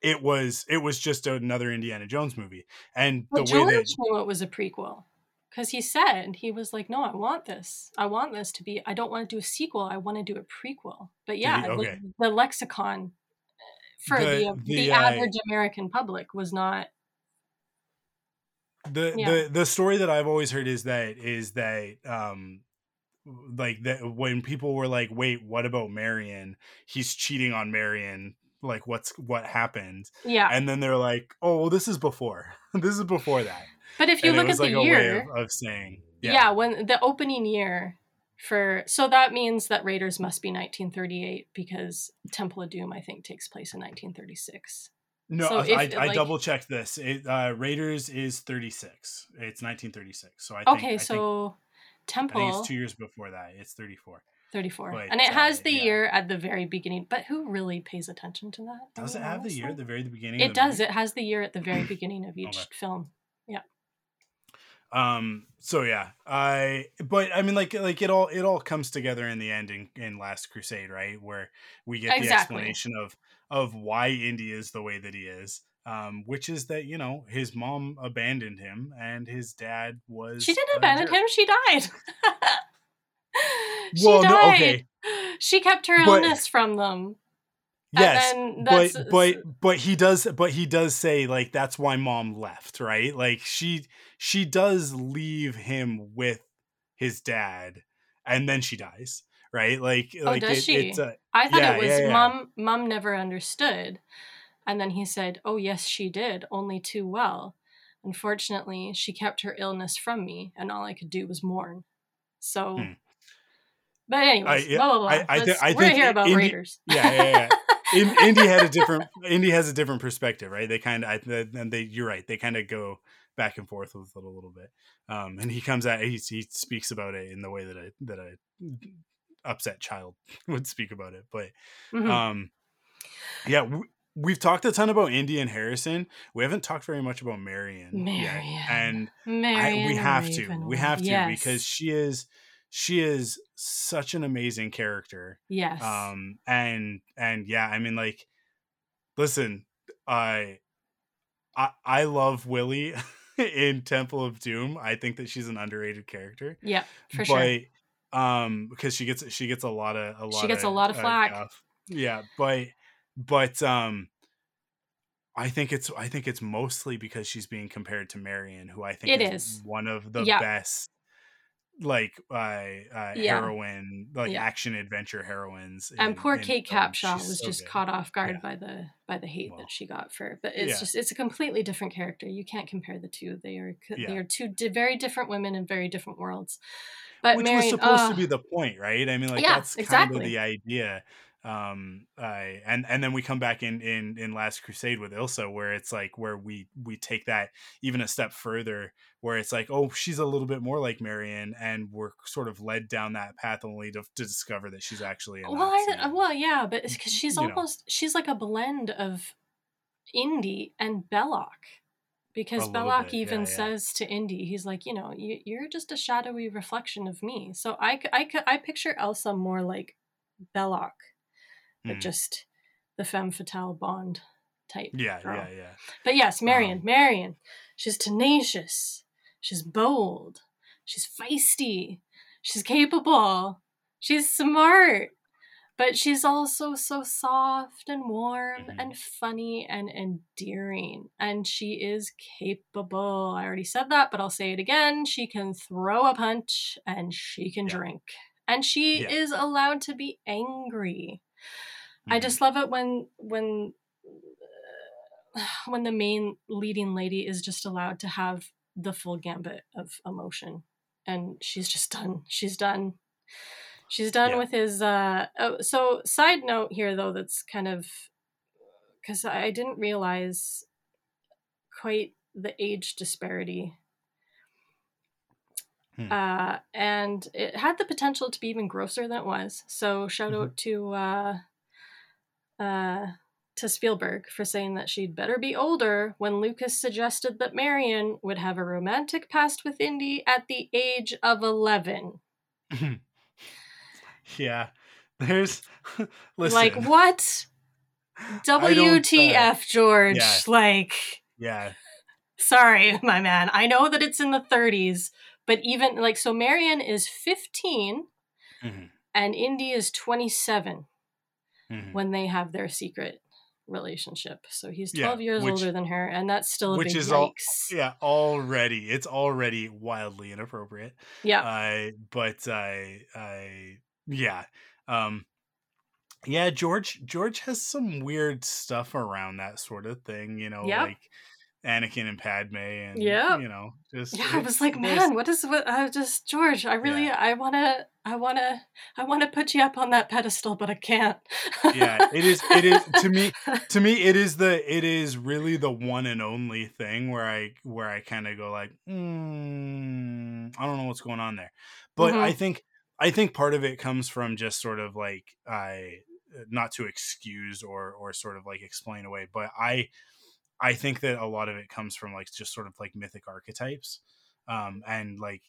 it was it was just another Indiana Jones movie, and Well, the George way that knew it was a prequel because he said he was like, "No, I want this. I want this to be. I don't want to do a sequel. I want to do a prequel." But yeah, the- okay. the, lexicon for The- the the, the, uh, average American public was not. the Yeah. the the story that I've always heard is that is that um like that when people were like, wait, what about Marion? He's cheating on Marion. Like what's what happened? Yeah, And then they're like, oh, well, this is before. this is before that. but if you and look at like the year, of, of saying, yeah. yeah, when the opening year for so that means that Raiders must be 1938 because Temple of Doom I think takes place in 1936. No, So I, if, I like- double checked this. It, uh, Raiders is 36. It's 1936. So I think, Okay, think, so I Temple think it's two years before that. It's 34. 34. But, and it has uh, the yeah. year at the very beginning, but who really pays attention to that? Does it have the year at the very beginning? It does. It has the year at the very beginning of each Okay. film. Yeah. Um. So yeah, I. But I mean, like, like it all, it all comes together in the end in, in Last Crusade, right? Where we get the explanation of of why Indy is the way that he is. Um, which is that you know his mom abandoned him and his dad was She didn't abandon jerk. him. She died. she Well, no, died. okay. She kept her But- illness from them. Yes, then but but but he does but he does say like that's why mom left, right? Like she she does leave him with his dad, and then she dies, right? Like like Oh, does it, she? it's a, I thought Yeah, it was yeah, yeah. mom. Mom never understood, and then he said, "Oh yes, she did, only too well. Unfortunately, she kept her illness from me, and all I could do was mourn." So, Hmm. but anyways, yeah, blah blah blah. I- I Let's- I we're think here about Indy- Raiders. yeah yeah yeah. In, Indy had a different Indy has a different perspective, right? They kind of and they you're right. They kind of go back and forth with it a little bit. Um, and he comes at he he speaks about it in the way that a that I upset child would speak about it. But Mhm. um, yeah, we've talked a ton about Indy and Harrison. We haven't talked very much about Marion, yet. Marion. and I, we have to we have to Yes. because she is she is such an amazing character yes, um and and yeah i mean like listen i i i love willie in temple of doom i think that she's an underrated character yeah, for but sure. um because she gets she gets a lot of a lot She gets a lot of uh, flack. guff. yeah but but um I think it's I think it's mostly because she's being compared to Marion, who I think It is, is. one of the Yeah. best like uh, uh Yeah. heroine like Yeah. action adventure heroines and in- poor in Kate. Capshaw was so just good. caught off guard by the by the hate Well, that she got for. But it's just it's a completely different character. You can't compare the two. They are they are two di- very different women in very different worlds. But which was supposed uh, to be the point, right? I mean, like that's kind exactly. of the idea. Um, I and and then we come back in in in Last Crusade with Elsa, where it's like where we we take that even a step further, where it's like, oh, she's a little bit more like Marion, and we're sort of led down that path only to, to discover that she's actually a well, I, uh, well, yeah, but because she's You know. almost she's like a blend of Indy and Belloq. Because Belloq bit, even yeah, yeah. says to Indy, he's like, you know, you, you're just a shadowy reflection of me. So I, I, I picture Elsa more like Belloq, but Mhm. just the femme fatale Bond type. yeah, girl. yeah, yeah. But yes, Marion, Um, Marion, she's tenacious, she's bold, she's feisty, she's capable, she's smart, but she's also so soft and warm Mhm. and funny and endearing. And she is capable. I already said that, but I'll say it again. She can throw a punch and she can Yeah. drink. And she Yeah. is allowed to be angry. I Mhm. just love it when when when the main leading lady is just allowed to have the full gambit of emotion and she's just done she's done she's done Yeah. with his uh oh, so side note here though that's kind of because i didn't realize quite the age disparity Hmm. uh and it had the potential to be even grosser than it was so shout Mhm. out to uh uh to Spielberg for saying that she'd better be older when Lucas suggested that Marion would have a romantic past with Indy at the age of 11. yeah. There's listen. Like, what? WTF, George? Yeah. Like, yeah, sorry, my man. I know that it's in the 30s, but even like, so Marion is 15 Mhm. and Indy is 27 Mhm. when they have their secret relationship. So he's Yeah, 12 years which- older than her, and that's still a which big is all- yeah. Already, it's already wildly inappropriate. yeah. I but I I yeah. Um yeah, George George has some weird stuff around that sort of thing, you know, Yep. like Anakin and Padme and yeah, you know, just yeah, I was like, man, what is what? I was just George. I really, I wanna, I wanna, I wanna put you up on that pedestal, but I can't. Yeah, it is- it is- to me- to me it is the it is really the one and only thing where I where I kind of go like, mm, I don't know what's going on there. But Mhm. I think I think part of it comes from just sort of like I not to excuse or or sort of like explain away, but I I think that a lot of it comes from like just sort of like mythic archetypes. Um and like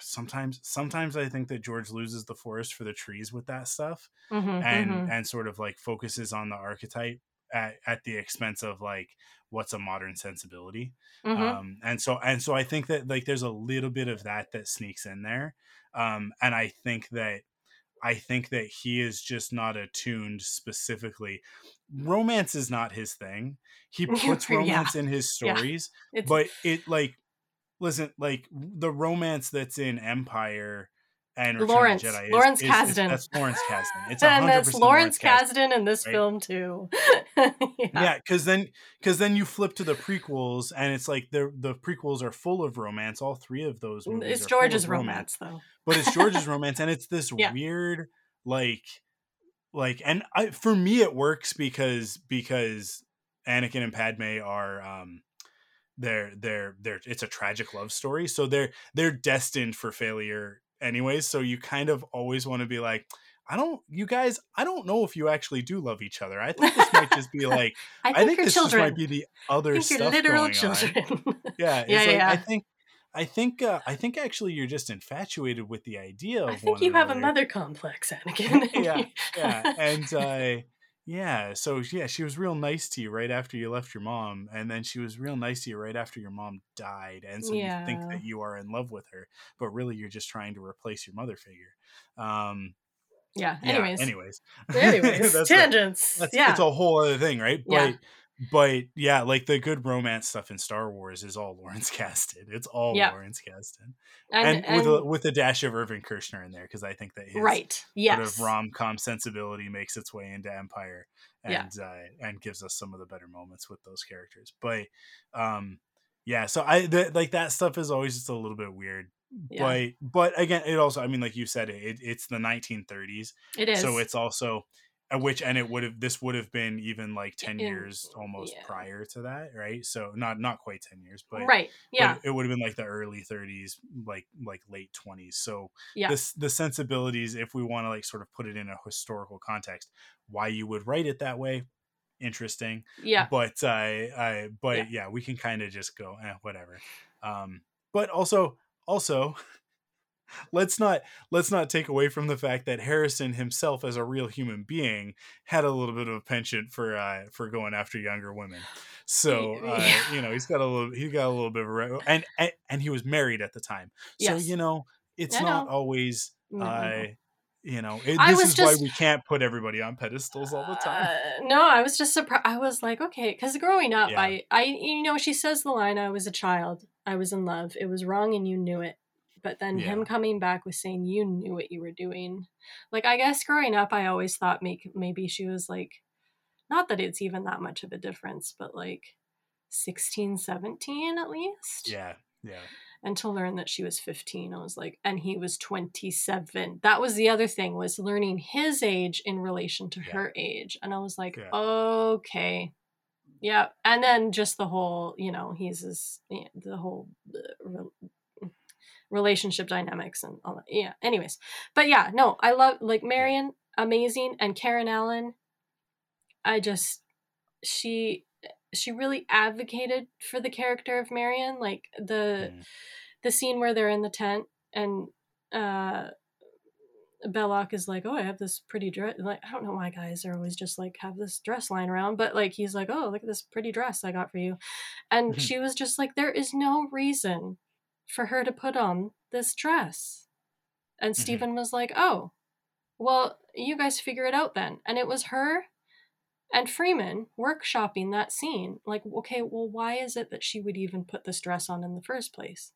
sometimes sometimes I think that George loses the forest for the trees with that stuff Mhm, and mhm. and sort of like focuses on the archetype at, at the expense of like what's a modern sensibility Mhm. um and so and so i think that like there's a little bit of that that sneaks in there um and i think that i think that he is just not attuned specifically. Romance is not his thing. He puts Yeah. romance in his stories It's, but it like listen like the romance that's in empire and Return Lawrence- Jedi is- Lawrence is- is- Kasdan. that's Lawrence Kasdan. It's and that's 100% Lawrence Kasdan. Kasdan in this right? film too. yeah. Yeah, because then because then you flip to the prequels and it's like the the prequels are full of romance. All three of those movies It's are full George's of romance, though. but it's George's romance, and it's this Yeah. weird like like and I for me it works because because Anakin and Padme are um they're they're they're it's a tragic love story, so they're they're destined for failure anyways. So you kind of always want to be like. I don't, you guys. I don't know if you actually do love each other. I think this might just be like. I think, I think this children. might be the other I think stuff you're literal going on children. yeah Yeah, like, yeah. i think i think uh, i think actually you're just infatuated with the idea of I think you have a another. mother complex, Anakin. Yeah, yeah and uh yeah so yeah she was real nice to you right after you left your mom and then she was real nice to you right after your mom died and so you think that you are in love with her but really you're just trying to replace your mother figure um yeah. yeah, Anyways. anyways Anyways. That's a- tangents. that's yeah. it's a whole other thing, right? Yeah. But yeah, like the good romance stuff in Star Wars is all Lawrence Kasdan. It's all Yeah. Lawrence Kasdan, and, and, with a with a dash of Irvin Kershner in there because I think that his right. Yes. sort of rom com sensibility makes its way into Empire Yeah. and uh, and gives us some of the better moments with those characters. But um, yeah, so I the, like that stuff is always just a little bit weird. Yeah. But but again, it also I mean, like you said, it, it's the 1930s it is. so it's also uh, which and it would have this would have been even like 10 In- years almost yeah. prior to that right so not not quite 10 years but right. but Yeah. it would have been like the early 30s like like late 20s so Yeah. this the sensibilities if we want to like sort of put it in a historical context why you would write it that way interesting Yeah. but I, I but Yeah. yeah, we can kind of just go eh, whatever um but also also let's not let's not take away from the fact that harrison himself as a real human being had a little bit of a penchant for uh for going after younger women so uh Yeah. you know he's got a little he got a little bit of a and and, and he was married at the time so Yes. you know it's I not know. always No. uh you know it, this is just- why we can't put everybody on pedestals all the time Uh, no, I was just surprised. I was like, okay, because growing up, Yeah. I, I, you know, she says the line, "I was a child, I was in love. It was wrong, and you knew it." But then Yeah. him coming back with saying, "You knew what you were doing." Like, I guess growing up, I always thought make maybe she was like, not that it's even that much of a difference, but like 16, 17 at least. yeah yeah and to learn that she was 15 i was like and he was 27 that was the other thing was learning his age in relation to Yeah. her age and i was like Yeah. okay yeah and then just the whole you know he's his the whole relationship dynamics and all that yeah anyways but yeah no i love like marion amazing and karen allen i just she she really advocated for the character of marion like the Mm. the scene where they're in the tent and uh Belloq is like, oh, I have this pretty dress. Like, I don't know why guys are always just like have this dress lying around, but like he's like, oh, look at this pretty dress I got for you, and Mm-hmm. she was just like, there is no reason for her to put on this dress, and Mm-hmm. Steven was like, oh, well, you guys figure it out then, and it was her and Freeman workshopping that scene. Like, okay, well, why is it that she would even put this dress on in the first place?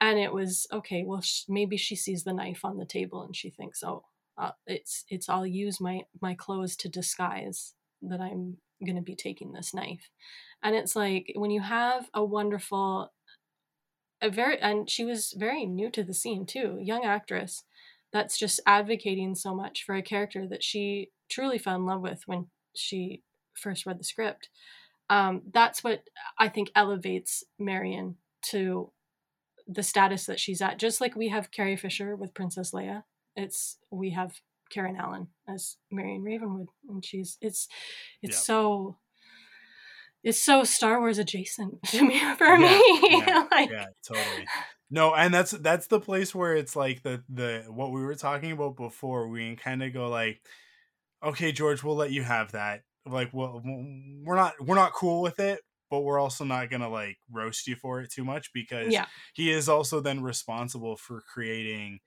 And it was okay. Well, sh- maybe she sees the knife on the table and she thinks, oh, uh, it's it's. I'll use my my clothes to disguise that I'm going to be taking this knife. And it's like when you have a wonderful, a very, and she was very new to the scene too, young actress that's just advocating so much for a character that she truly fell in love with when she first read the script. Um, that's what I think elevates Marion to the status that she's at. Just like we have Carrie Fisher with Princess Leia, it's we have Karen Allen as Marion Ravenwood, and she's it's it's Yeah. so it's so Star Wars adjacent to me for Yeah, me. yeah, like, yeah totally no and that's that's the place where it's like the the what we were talking about before we kind of go like okay george we'll let you have that like well we're not we're not cool with it but we're also not gonna like roast you for it too much because yeah, he is also then responsible for creating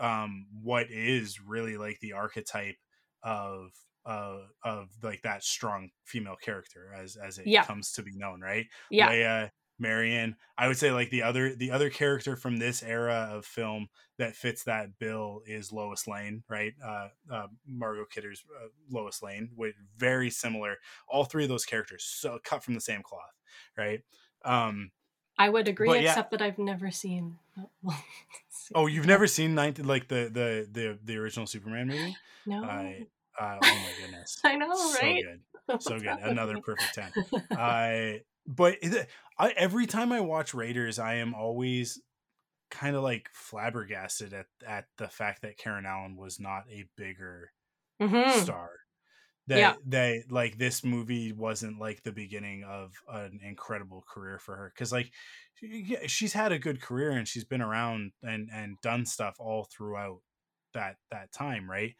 um what is really like the archetype of uh of like that strong female character as as it Yeah. comes to be known right yeah, Leia, Marion. I would say like the other the other character from this era of film that fits that bill is Lois Lane, right? Uh, uh, Margot Kidder's uh, Lois Lane, with very similar. All three of those characters so cut from the same cloth, right? Um, I would agree, But yeah. except that I've never seen. oh, you've never seen 19, like the the the the original Superman movie? no, I uh, oh my goodness, I know, so right? good. so good. Another perfect 10. I but it, I, every time I watch Raiders, I am always kind of like flabbergasted at at the fact that Karen Allen was not a bigger Mhm. star. That Yeah. that like this movie wasn't like the beginning of an incredible career for her because like yeah, she's had a good career and she's been around and and done stuff all throughout that that time, right?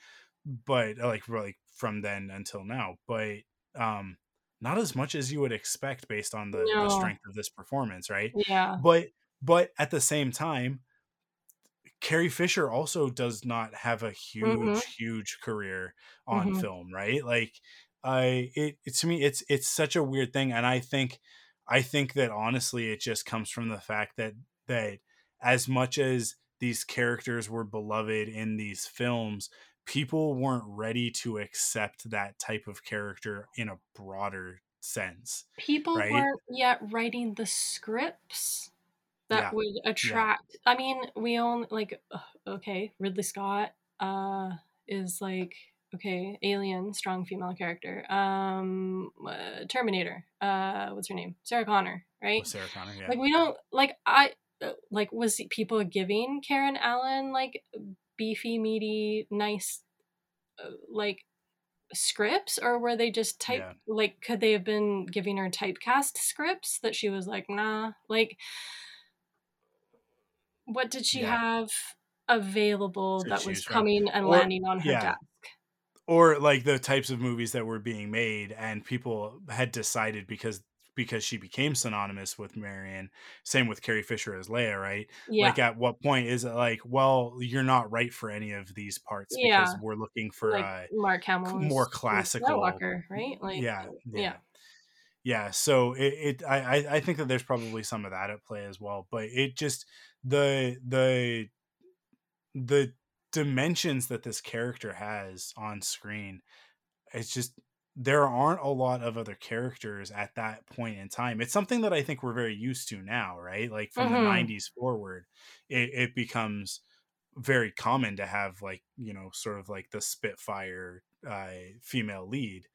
But like like from then until now, but um not as much as you would expect based on the, the strength of this performance, right? Yeah, But but at the same time, Carrie Fisher also does not have a huge, Mhm. huge career on Mhm. film, right? Like, I it, it to me, it's it's such a weird thing, and I think I think that honestly, it just comes from the fact that that as much as these characters were beloved in these films, people weren't ready to accept that type of character in a broader sense. people right? weren't yet writing the scripts that Yeah. would attract. I mean, we own like okay, Ridley Scott uh is like okay, Alien, strong female character. Um, uh, Terminator. Uh, what's her name? Sarah Connor, right? With Sarah Connor, yeah. Like we don't like I uh, like was people giving Karen Allen like beefy, meaty, nice uh, like scripts or were they just type Yeah. like could they have been giving her typecast scripts that she was like nah like what did she Yeah. have available that was choose from. coming and Or- landing on her yeah. desk or like the types of movies that were being made and people had decided because because she became synonymous with Marion same with Carrie Fisher as Leia right? Yeah. Like at what point is it like well you're not right for any of these parts because we're looking for like uh Mark Hamill more classical- Skywalker, right? Like yeah, yeah. yeah. yeah so it, it I, I i think that there's probably some of that at play as well but it just the the the dimensions that this character has on screen it's just there aren't a lot of other characters at that point in time. It's something that i think we're very used to now right? Like from Mhm. the 90s forward it, it becomes very common to have like you know sort of like the spitfire uh, female lead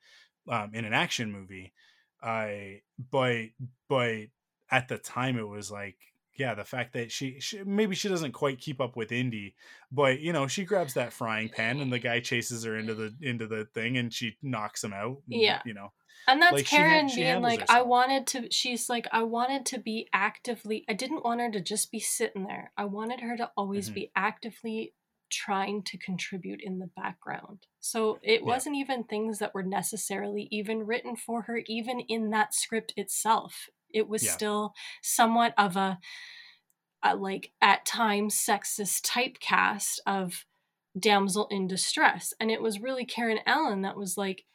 um, in an action movie. I but but at the time it was like yeah the fact that she, she maybe she doesn't quite keep up with Indy but you know she grabs that frying pan and the guy chases her into the into the thing and she knocks him out and, Yeah. you know And that's Like, Karen she being handles like, I wanted to, she's like, I wanted to be actively, I didn't want her to just be sitting there. I wanted her to always Mhm. be actively trying to contribute in the background. So it yeah. wasn't even things that were necessarily even written for her, even in that script itself. It was yeah. still somewhat of a, a, like at times sexist typecast of damsel in distress. And it was really Karen Allen that was like,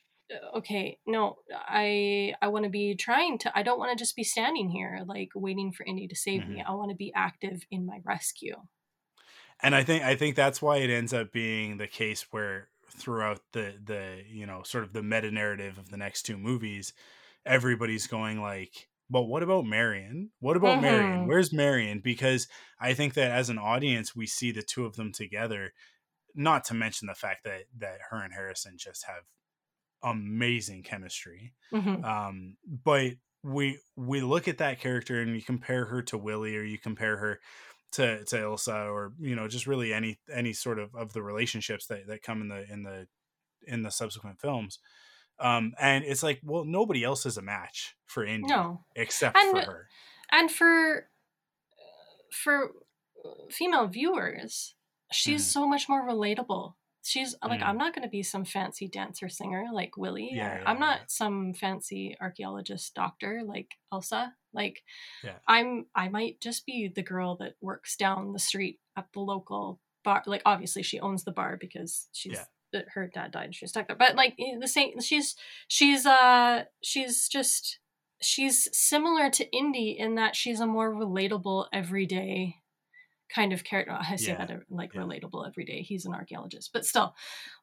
okay no i i want to be trying to i don't want to just be standing here like waiting for indy to save mm-hmm. me i want to be active in my rescue and i think i think that's why it ends up being the case where throughout the the you know sort of the meta narrative of the next two movies everybody's going like but what about marion what about mm-hmm. marion where's marion because i think that as an audience we see the two of them together not to mention the fact that that her and harrison just have amazing chemistry. Mm-hmm. Um, but we we look at that character and you compare her to Willie or you compare her to to Elsa or you know just really any any sort of of the relationships that that come in the in the in the subsequent films. Um, and it's like, well, nobody else is a match for Indy, no, except and, for her, and for for female viewers, she's mm. so much more relatable she's like mm. i'm not going to be some fancy dancer singer like willie yeah, yeah i'm not yeah. some fancy archaeologist doctor like elsa like yeah. i'm i might just be the girl that works down the street at the local bar like obviously she owns the bar because she's. Her dad died she's stuck there but like the same she's she's uh she's just she's similar to indy in that she's a more relatable everyday kind of character. I say yeah. that like yeah. relatable every day. He's an archaeologist, but still,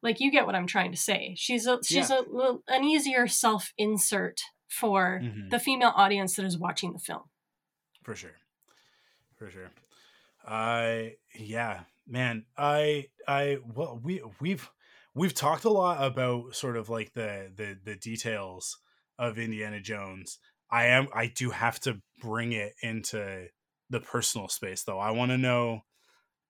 like you get what I'm trying to say. She's a she's yeah. a an easier self insert for mm-hmm. the female audience that is watching the film. For sure, for sure. I yeah, man. I I well we we've we've talked a lot about sort of like the the the details of Indiana Jones. I am I do have to bring it into the personal space though. I want to know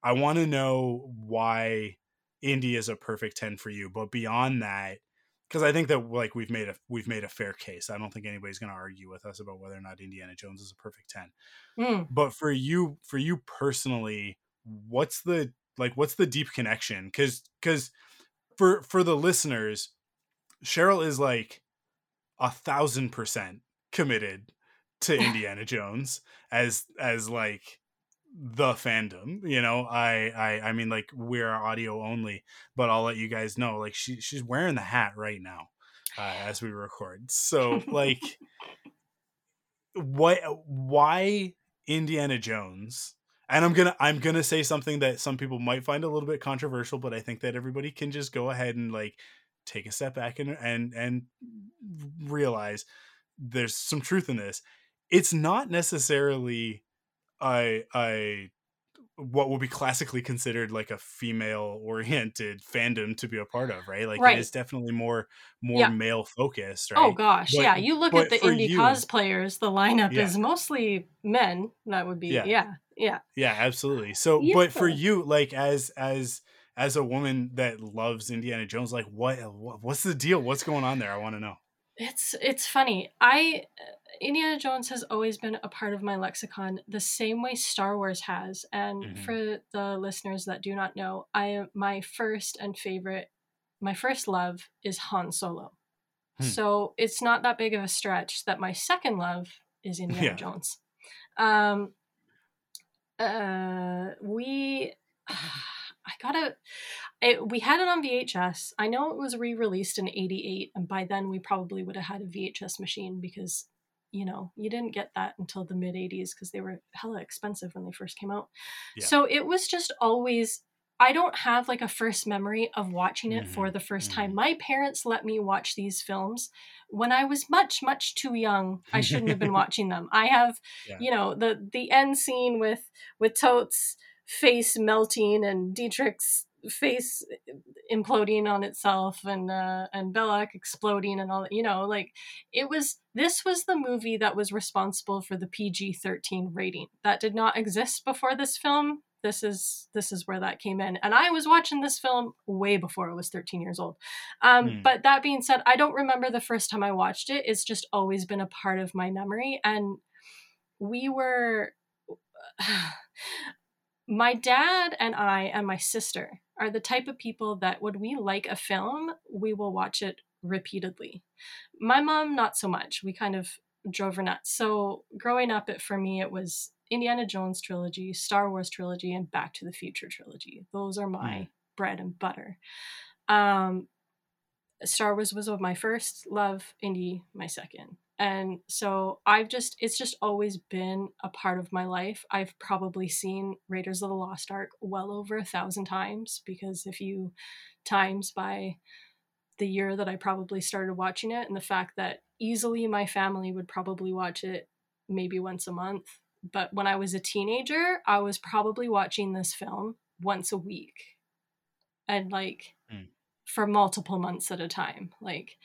I want to know why Indy is a perfect 10 for you, but beyond that because I think that like we've made a we've made a fair case. I don't think anybody's going to argue with us about whether or not Indiana Jones is a perfect 10. Mm. But for you for you personally, what's the like what's the deep connection? Cuz cuz for for the listeners, Cheryl is like a thousand percent committed to Indiana Jones as as like the fandom you know? I, I i mean like we're audio only but i'll let you guys know like she she's wearing the hat right now uh, as we record. So like what why indiana jones and i'm gonna i'm gonna say something that some people might find a little bit controversial but i think that everybody can just go ahead and like take a step back and and and realize there's some truth in this it's not necessarily a a what would be classically considered like a female oriented fandom to be a part of, right? Like right. it is definitely more more yeah. male focused, oh, right? Oh gosh, but, yeah. You look at the Indy you, cosplayers, the lineup yeah. is mostly men. That would be yeah. yeah. Yeah. Yeah, absolutely. So yeah. but for you, like as as as a woman that loves Indiana Jones, like what what's the deal? What's going on there? I want to know. It's it's funny. I Indiana Jones has always been a part of my lexicon the same way Star Wars has. And mm-hmm. for the listeners that do not know, I my first and favorite my first love is Han Solo. Hmm. So it's not that big of a stretch that my second love is Indiana yeah. Jones. Um uh we I gotta. We had it on VHS. I know it was re-released in '88, and by then we probably would have had a VHS machine because you know, you didn't get that until the mid 80s because they were hella expensive when they first came out. Yeah. So it was just always I don't have like a first memory of watching it mm-hmm. for the 1st mm-hmm. time. My parents let me watch these films when I was much much too young. I shouldn't have been watching them. I have, yeah. you know, the the end scene with with Toht's face melting and Dietrich's face imploding on itself and uh, and Belloq exploding and all that. You know, like it was. This was the movie that was responsible for the PG thirteen rating that did not exist before this film. This is this is where that came in, and I was watching this film way before I was thirteen years old. Um, mm. But that being said, I don't remember the first time I watched it. It's just always been a part of my memory, and we were. my dad and I and my sister are the type of people that when we like a film, we will watch it repeatedly. My mom, not so much. We kind of drove her nuts. So growing up, it for me, it was Indiana Jones trilogy, Star Wars trilogy, and Back to the Future trilogy. Those are my mm. bread and butter. Um, Star Wars was my first love, Indy my second. And so I've just, it's just always been a part of my life. I've probably seen Raiders of the Lost Ark well over a thousand times because if you times by the year that I probably started watching it and the fact that easily my family would probably watch it maybe once a month. But when I was a teenager, I was probably watching this film once a week. And like, mm for multiple months at a time. Like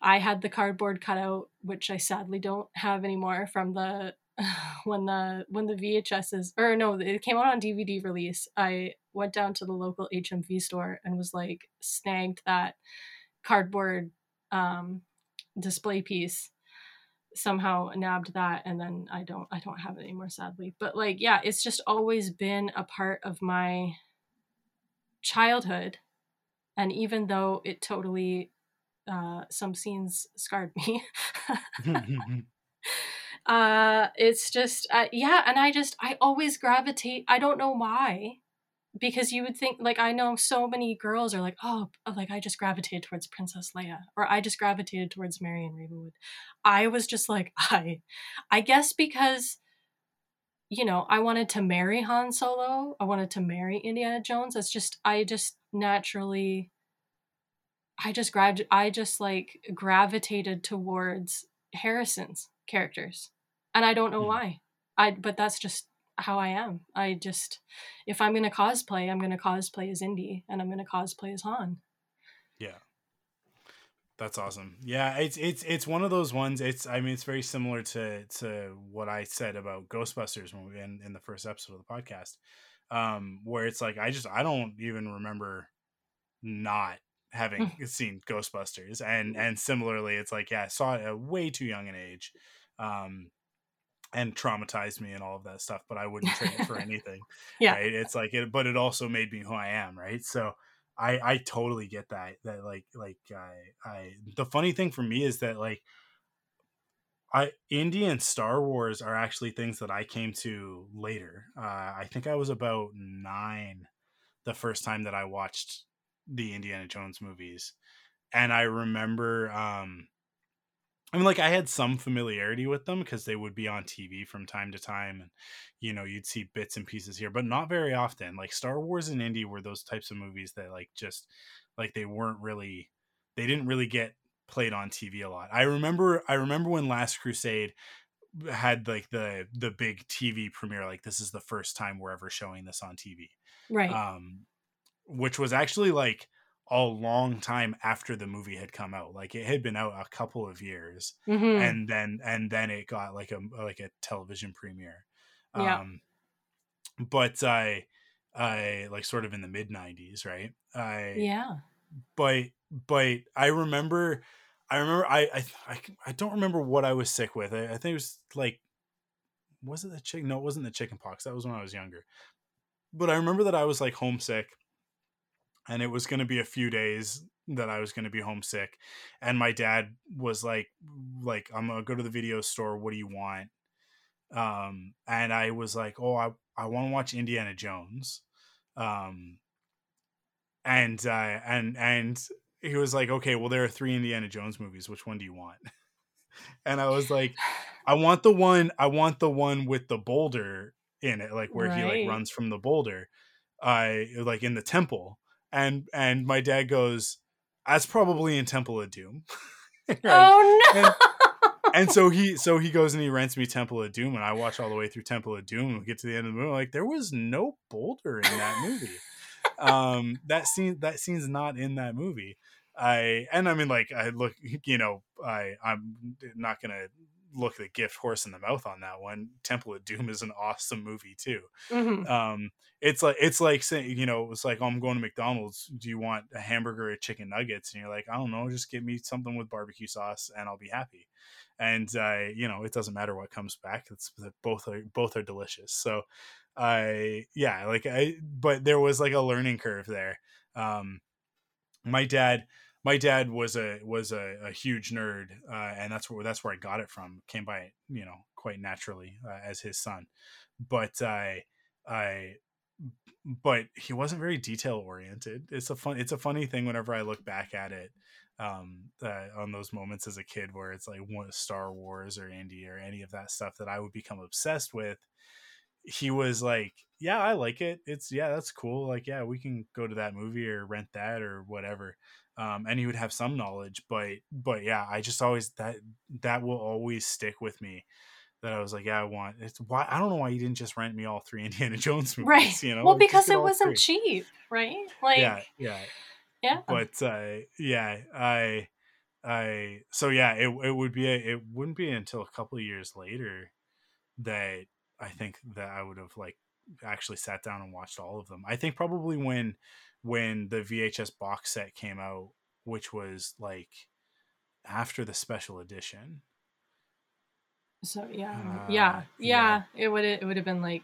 I had the cardboard cutout, which I sadly don't have anymore from the when the when the VHSs or no, it came out on DVD release. I went down to the local HMV store and was like snagged that cardboard um, display piece somehow nabbed that and then I don't I don't have it anymore sadly. But like yeah, it's just always been a part of my childhood and even though it totally uh, some scenes scarred me uh, it's just uh, yeah and i just i always gravitate i don't know why because you would think like i know so many girls are like oh like i just gravitated towards princess leia or i just gravitated towards marion ravenwood i was just like i i guess because you know i wanted to marry han solo i wanted to marry indiana jones it's just i just naturally I just grad I just like gravitated towards Harrison's characters. And I don't know mm. why. I but that's just how I am. I just if I'm gonna cosplay, I'm gonna cosplay as Indy and I'm gonna cosplay as Han. Yeah. That's awesome. Yeah, it's it's it's one of those ones. It's I mean it's very similar to to what I said about Ghostbusters when we in in the first episode of the podcast, um, where it's like I just I don't even remember not having hmm. seen Ghostbusters, and and similarly, it's like yeah, I saw it at way too young an age, um, and traumatized me and all of that stuff. But I wouldn't trade it for anything. yeah, right? it's like it, but it also made me who I am, right? So. I, I totally get that that like like I I the funny thing for me is that like I Indy and Star Wars are actually things that I came to later. Uh, I think I was about nine the first time that I watched the Indiana Jones movies. And I remember um I mean like I had some familiarity with them because they would be on TV from time to time and you know you'd see bits and pieces here but not very often. Like Star Wars and Indy were those types of movies that like just like they weren't really they didn't really get played on TV a lot. I remember I remember when Last Crusade had like the the big TV premiere like this is the first time we're ever showing this on TV. Right. Um which was actually like a long time after the movie had come out like it had been out a couple of years mm-hmm. and then and then it got like a like a television premiere yeah. um but i i like sort of in the mid 90s right i yeah but but i remember i remember i i i, I don't remember what i was sick with I, I think it was like was it the chicken no it wasn't the chicken pox that was when i was younger but i remember that i was like homesick and it was going to be a few days that I was going to be homesick and my dad was like like I'm going to go to the video store what do you want? Um and I was like oh I I want to watch Indiana Jones. Um and uh and and he was like okay well there are three Indiana Jones movies which one do you want? And I was like I want the one I want the one with the boulder in it like where right. he like runs from the boulder I like in the temple and and my dad goes, "That's probably in Temple of Doom." right? Oh no. And, and, so he so he goes and he rents me Temple of Doom, and I watch all the way through Temple of Doom. And we get to the end of the movie, like there was no boulder in that movie. um, that scene that scene's not in that movie. I and I mean like I look, you know, I I'm not gonna look the gift horse in the mouth on that one. Temple of Doom is an awesome movie too. Mm-hmm. Um, it's like it's like saying you know it's like oh, I'm going to McDonald's. Do you want a hamburger or chicken nuggets? And you're like I don't know, just give me something with barbecue sauce and I'll be happy. And uh, you know it doesn't matter what comes back. It's both are both are delicious. So I yeah like I but there was like a learning curve there Um, my dad, my dad was a was a, a huge nerd, uh, and that's where that's where I got it from. Came by you know quite naturally uh, as his son, but I I but he wasn't very detail oriented. It's a fun it's a funny thing whenever I look back at it um uh, on those moments as a kid where it's like Star Wars or Indy or any of that stuff that I would become obsessed with he was like, "Yeah, I like it. It's yeah, that's cool. Like, yeah, we can go to that movie or rent that or whatever." Um, and he would have some knowledge, but but yeah, I just always that that will always stick with me. That I was like, yeah, I want it's why I don't know why you didn't just rent me all three Indiana Jones movies, right? You know, well, like, because it wasn't three. cheap, right? Like, yeah, yeah, yeah. But uh, yeah, I, I, so yeah, it it would be a, it wouldn't be until a couple of years later that I think that I would have like actually sat down and watched all of them. I think probably when when the VHS box set came out, which was like after the special edition. So yeah, uh, yeah, yeah, It would it would have been like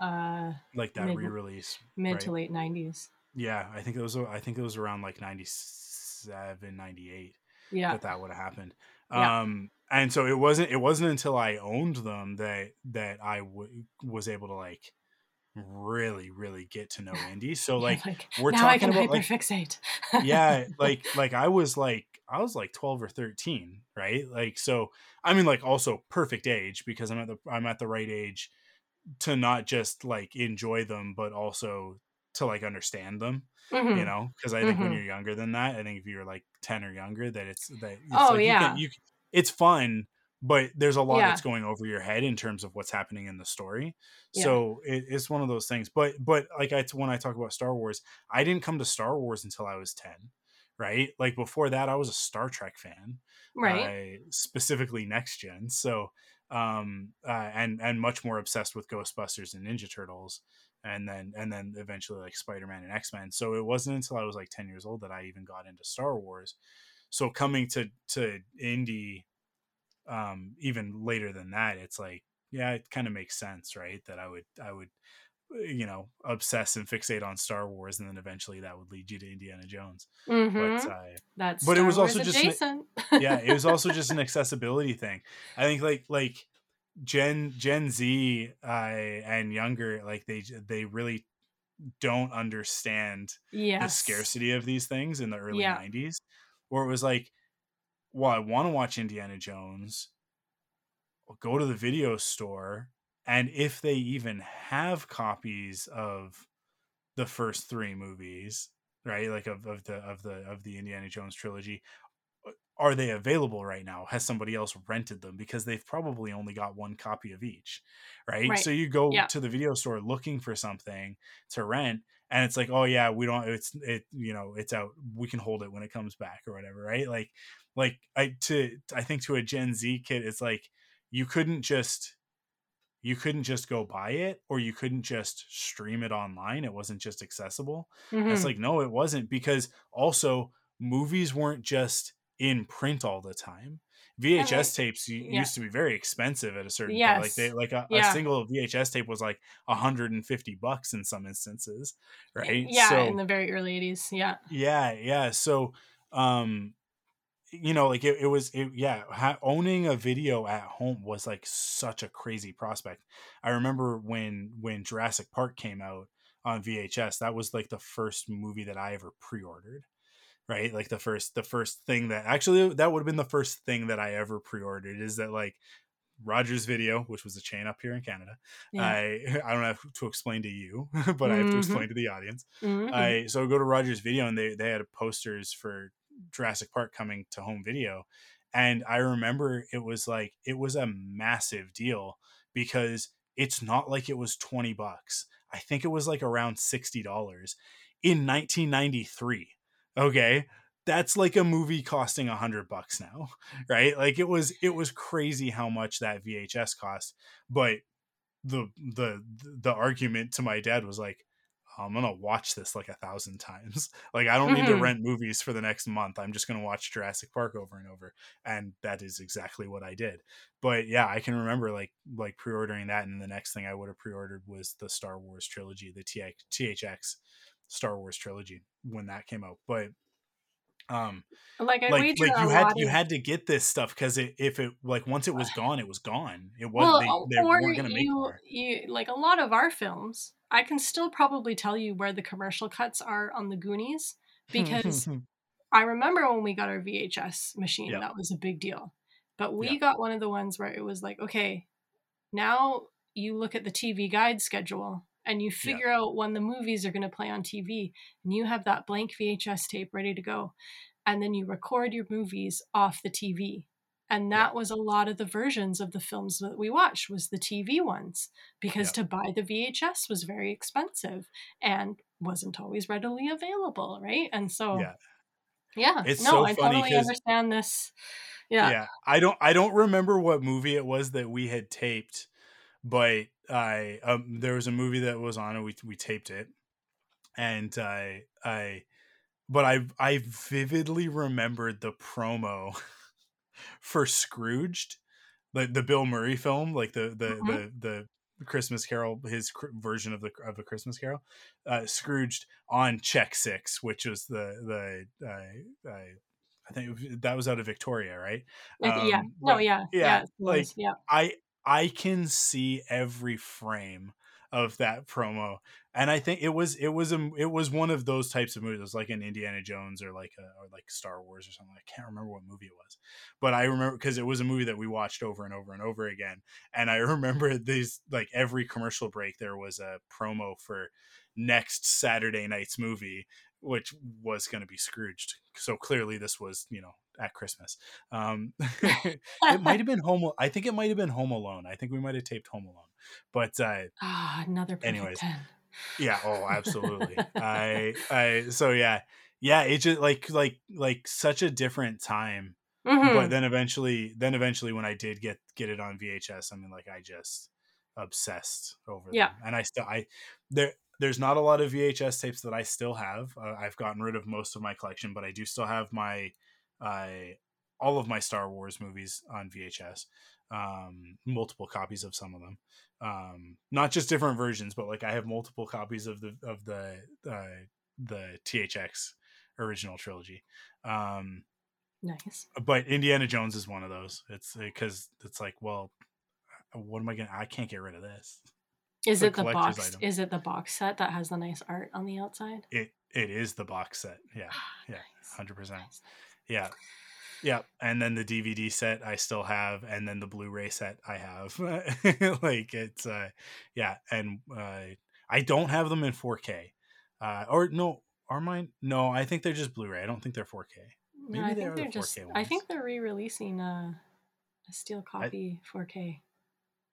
uh like that mid, re-release mid right? to late 90s. Yeah, I think it was I think it was around like 97 98 yeah. that that would have happened. Yeah. Um and so it wasn't it wasn't until I owned them that that I w- was able to like really really get to know Indy. So like, like we're now talking I can about hyperfixate. like yeah, like like I was like I was like 12 or 13, right? Like so I mean like also perfect age because I'm at the I'm at the right age to not just like enjoy them but also to like understand them mm-hmm. you know because i think mm-hmm. when you're younger than that i think if you're like 10 or younger that it's that it's oh like yeah you can, you, it's fun but there's a lot yeah. that's going over your head in terms of what's happening in the story yeah. so it, it's one of those things but but like i when i talk about star wars i didn't come to star wars until i was 10 right like before that i was a star trek fan right uh, specifically next gen so um uh, and and much more obsessed with ghostbusters and ninja turtles and then and then eventually like spider-man and x-men so it wasn't until i was like 10 years old that i even got into star wars so coming to to Indy um even later than that it's like yeah it kind of makes sense right that i would i would uh, you know obsess and fixate on star wars and then eventually that would lead you to indiana jones mm-hmm. but uh, that's but star it was also just an, yeah it was also just an accessibility thing i think like like gen gen z uh, and younger like they they really don't understand yes. the scarcity of these things in the early Yeah. 90s where it was like well i want to watch indiana jones I'll go to the video store and if they even have copies of the first three movies right like of, of the of the of the indiana jones trilogy are they available right now? Has somebody else rented them? Because they've probably only got one copy of each right, Right. so you go Yeah. to the video store looking for something to rent and it's like oh yeah we don't it's it you know it's out. We can hold it when it comes back or whatever right? Like like i to i think to a gen z kid it's like you couldn't just you couldn't just go buy it or you couldn't just stream it online it wasn't just accessible Mhm. it's like no it wasn't because also movies weren't just in print all the time vhs like- tapes yeah. used to be very expensive at a certain point like they like a, Yeah. a single vhs tape was like 150 bucks in some instances right yeah so in the very early 80s yeah yeah yeah so um you know like it, it was it, yeah ha- owning a video at home was like such a crazy prospect i remember when when jurassic park came out on vhs that was like the first movie that i ever pre-ordered right like the first the first thing that actually that would have been the first thing that i ever pre-ordered is that like Rogers Video, which was a chain up here in Canada. yeah I I don't have to explain to you, but I have to Mhm. explain to the audience. Mhm. I so I go to Rogers Video and they they had posters for Jurassic Park coming to home video, and I remember it was like it was a massive deal because it's not like it was twenty bucks. I think it was like around sixty dollars in 1993. Okay. That's like a movie costing a hundred bucks now, right? Like it was, it was crazy how much that VHS cost. But the the the argument to my dad was like, I'm gonna watch this like a thousand times. Like I don't need to Mhm. rent movies for the next month. I'm just gonna watch Jurassic Park over and over, and that is exactly what I did. But yeah, I can remember like like pre-ordering that, and the next thing I would have pre-ordered was the Star Wars trilogy, the THX Star Wars trilogy when that came out. But um like I like, like you had you had to get this stuff because it, if it like once it was gone it was gone it was well, they, they or weren't gonna make you, more you like a lot of our films i can still probably tell you where the commercial cuts are on the goonies because i remember when we got our vhs machine Yeah. that was a big deal but we Yeah. got one of the ones where it was like okay now you look at the tv guide schedule and you figure out when the movies are going to play on tv and you have that blank vhs tape ready to go and then you record your movies off the tv and that was a lot of the versions of the films that we watched was the tv ones because Yeah. to buy the vhs was very expensive and wasn't always readily available right? And so yeah. yeah It's no so i totally understand this. Yeah, yeah i don't i don't remember what movie it was that we had taped but i um there was a movie that was on and we we taped it. And i i but i i vividly remembered the promo for scrooged like the bill murray film like the the Mhm. the the christmas carol his cr- version of the of a christmas carol uh scrooged on CHEK six which was the the uh, uh I think was- that was out of Victoria, right? It- yeah. Um, no yeah. yeah, yeah, like- yeah. I I can see every frame of that promo, and I think it was it was a it was one of those types of movies. It was like an Indiana Jones or like a or like Star Wars or something. I can't remember what movie it was, but I remember because it was a movie that we watched over and over and over again. And I remember these like every commercial break there was a promo for next Saturday night's movie, which was going to be Scrooged. So clearly this was you know at Christmas. Um, it might have been Home. I think it might have been Home Alone. I think we might have taped Home Alone. But uh, ah another anyways. 10 yeah, oh, absolutely. I, I, so yeah, yeah. It just like, like, like such a different time. Mhm. But then eventually, then eventually, when I did get get it on VHS, I mean, like, I just obsessed over Yeah. them. And I still, I there. There's not a lot of VHS tapes that I still have. Uh, I've gotten rid of most of my collection, but I do still have my, I all of my Star Wars movies on VHS, um, multiple copies of some of them, um, not just different versions, but like I have multiple copies of the of the uh, the THX original trilogy. Um, nice but Indiana Jones is one of those. It's because it's like, well, what am I gonna? I can't get rid of this. Is it the box item. is it the box set that has the nice art on the outside It it is the box set. Yeah, yeah, Nice, hundred percent. nice, nice. Yeah. Yeah, and then the DVD set I still have, and then the Blu-ray set I have. like it's, uh, yeah, and uh, I don't have them in 4K, uh, or no, are mine? No, I think they're just Blu-ray. I don't think they're 4K. No, Maybe I they think they're the just. 4K I think they're re-releasing a, a steel copy 4K.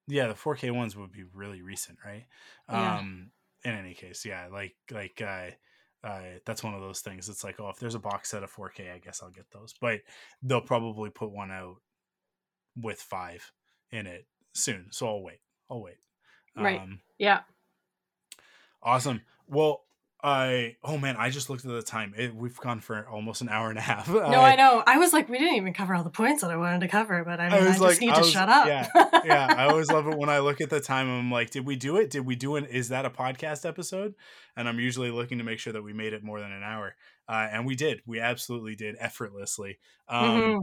Yeah, the 4K ones would be really recent, right? Yeah. Um, in any case, yeah, like like uh, uh, that's one of those things. It's like, oh, if there's a box set of 4K, I guess I'll get those. But they'll probably put one out with five in it soon, so I'll wait. I'll wait. Right. Um, Yeah. awesome. Well, I oh man, I just looked at the time. It, we've gone for almost an hour and a half. No, I know. I was like, we didn't even cover all the points that I wanted to cover, but I mean, I, was just like- need I to shut up. yeah, yeah, I always love it when I look at the time. I'm like, did we do it? Did we do it? Is that a podcast episode? And I'm usually looking to make sure that we made it more than an hour, uh, and we did. We absolutely did effortlessly. Um, Mhm.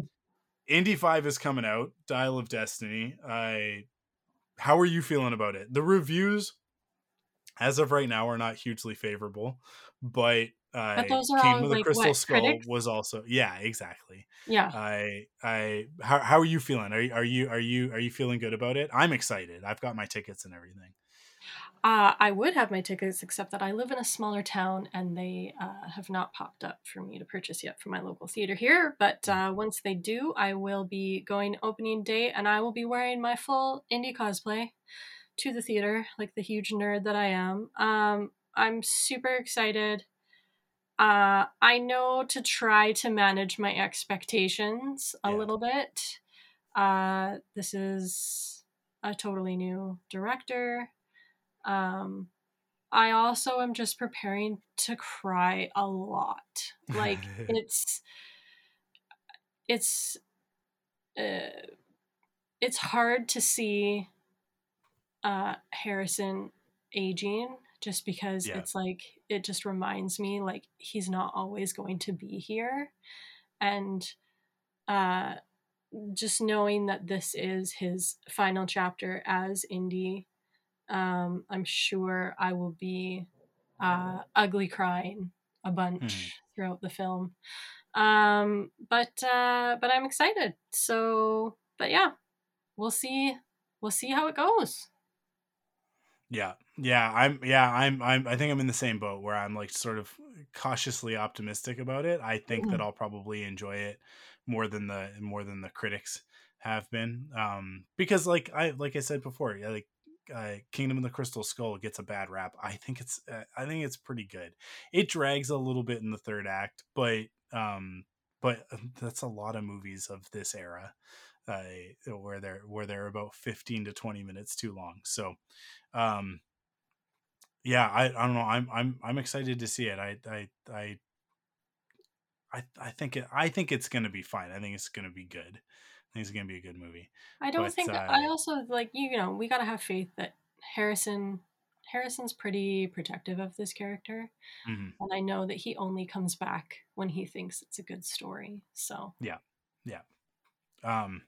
Indy Five is coming out. Dial of Destiny. I. How are you feeling about it? The reviews, as of right now, are not hugely favorable, but. Uh, But those are King all, with a like, Crystal what, Skull critics? was also yeah exactly. Yeah. I I how how are you feeling? Are you are you are you are you feeling good about it? I'm excited. I've got my tickets and everything. Uh, I would have my tickets, except that I live in a smaller town and they uh, have not popped up for me to purchase yet from my local theater here. But uh, once they do, I will be going opening day and I will be wearing my full Indy cosplay to the theater, like the huge nerd that I am. Um, I'm super excited. Uh, I know to try to manage my expectations a Yeah. little bit. Uh, this is a totally new director. Um, I also am just preparing to cry a lot. Like it's it's uh, it's hard to see uh, Harrison aging just because Yeah. it's like it just reminds me like he's not always going to be here and uh just knowing that this is his final chapter as Indy um I'm sure I will be uh ugly crying a bunch Mhm. throughout the film um but uh but I'm excited so but yeah we'll see we'll see how it goes Yeah, yeah, I'm, yeah, I'm, I'm, I think I'm in the same boat where I'm like sort of cautiously optimistic about it. I think Mhm. that I'll probably enjoy it more than the more than the critics have been, um, because like I like I said before, yeah, like uh, Kingdom of the Crystal Skull gets a bad rap. I think it's, uh, I think it's pretty good. It drags a little bit in the third act, but, um, but um, that's a lot of movies of this era, uh, where they're where they're about fifteen to twenty minutes too long. So, um yeah i i don't know i'm i'm i'm excited to see it i i i i, I think it i think it's gonna be fine i think it's gonna be good i think it's gonna be a good movie I don't But, think uh, I also like you know we gotta have faith that Harrison Harrison's pretty protective of this character, Mhm. and I know that he only comes back when he thinks it's a good story. So yeah, yeah. um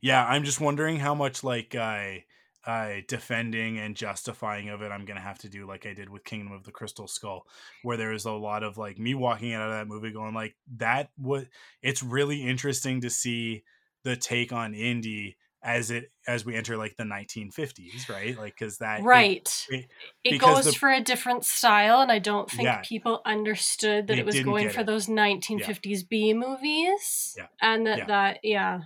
yeah i'm just wondering how much like i uh, defending and justifying of it i'm gonna have to do like i did with kingdom of the crystal skull where there was a lot of like me walking out of that movie going like that what it's really interesting to see the take on Indy as it as we enter like the 1950s right like because that right, it- it, because goes the- for a different style, and I don't think Yeah. people understood that it was going for it. those 1950s B movies, Yeah. and that Yeah. that yeah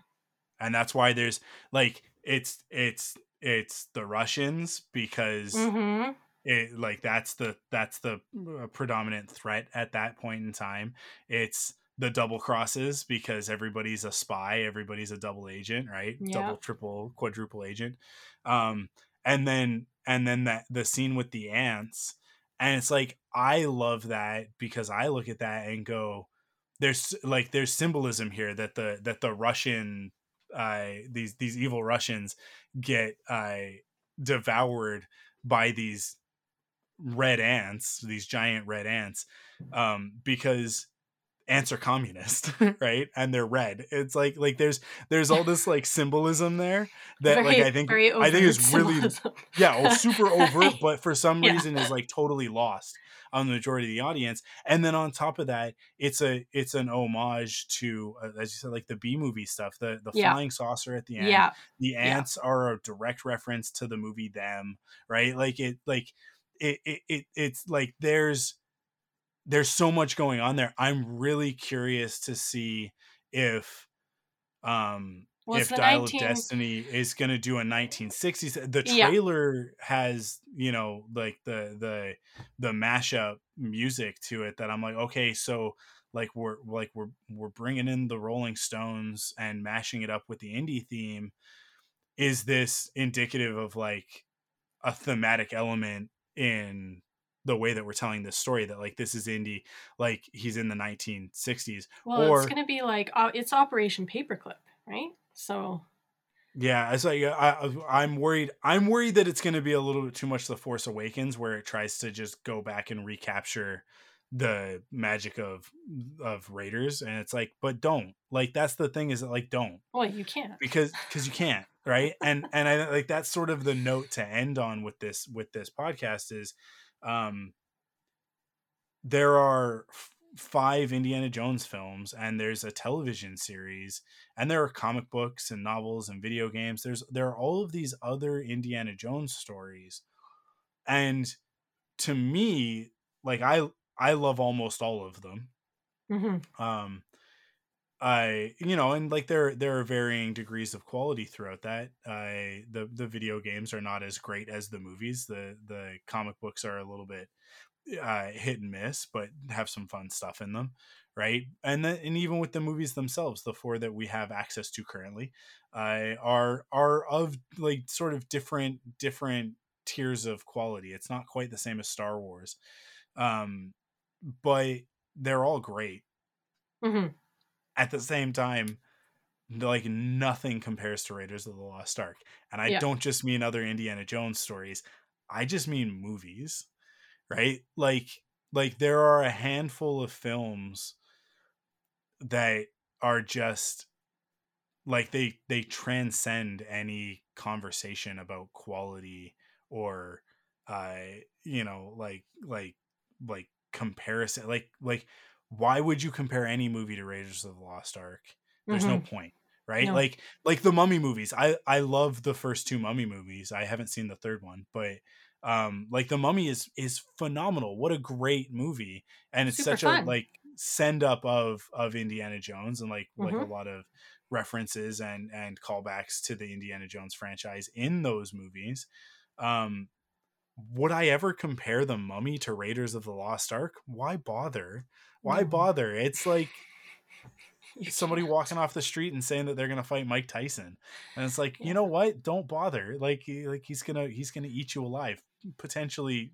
and that's why there's like it's it's it's the russians because mm-hmm. it like that's the that's the uh, predominant threat at that point in time it's the double crosses because everybody's a spy everybody's a double agent right Yeah. double triple quadruple agent um and then and then that the scene with the ants and it's like i love that because i look at that and go there's like there's symbolism here that the that the russian uh these these evil russians get uh devoured by these red ants these giant red ants um because ants are communist right and they're red it's like like there's there's all this like symbolism there that very, like i think i think overt really symbolism. yeah super overt but for some Yeah. reason is like totally lost on the majority of the audience and then on top of that it's a it's an homage to uh, as you said like the b movie stuff the the Yeah. flying saucer at the end. Yeah. The ants are a direct reference to the movie them right? Like it like it, it, it it's like there's there's so much going on there. I'm really curious to see if um Well, if dial 19 of destiny is going to do a 1960s the Yeah. trailer has you know like the the the mashup music to it that i'm like okay so like we're like we're we're bringing in the rolling stones and mashing it up with the Indy theme is this indicative of like a thematic element in the way that we're telling this story that like this is Indy like he's in the 1960s Well, or it's gonna be like uh, it's Operation Paperclip, right? So yeah it's like I, I i'm worried i'm worried that it's going to be a little bit too much the force awakens where it tries to just go back and recapture the magic of of raiders and it's like but don't like that's the thing is that like don't well, you can't. because because you can't right and and i like that's sort of the note to end on with this with this podcast is um there are five indiana jones films and there's a television series and there are comic books and novels and video games. There's there are all of these other indiana jones stories. And to me like i i love almost all of them. Hmm um i you know and like there there are varying degrees of quality throughout that. I the the video games are not as great as the movies. The the comic books are a little bit uh hit and miss but have some fun stuff in them right? And then and even with the movies themselves the four that we have access to currently uh are are of like sort of different different tiers of quality. It's not quite the same as star wars um but they're all great. Hmm at the same time like nothing compares to raiders of the lost ark and i Yeah. don't just mean other indiana jones stories. I just mean movies, right? Like like there are a handful of films that are just like they they transcend any conversation about quality or uh you know like like like comparison like like why would you compare any movie to Raiders of the Lost Ark? There's mm-hmm. no point, right? No. Like like the Mummy movies. I I love the first two Mummy movies. I haven't seen the third one, but um like the Mummy is is phenomenal. What a great movie. And it's Super such fun. a like send up of of Indiana Jones and like mm-hmm. like a mm-hmm. lot of references and and callbacks to the Indiana Jones franchise in those movies. Um would I ever compare the Mummy to Raiders of the Lost Ark? Why bother? Why bother? It's like somebody walking off the street and saying that they're gonna fight Mike Tyson, and it's like, yeah. you know what? Don't bother. Like, like he's gonna he's gonna eat you alive, potentially.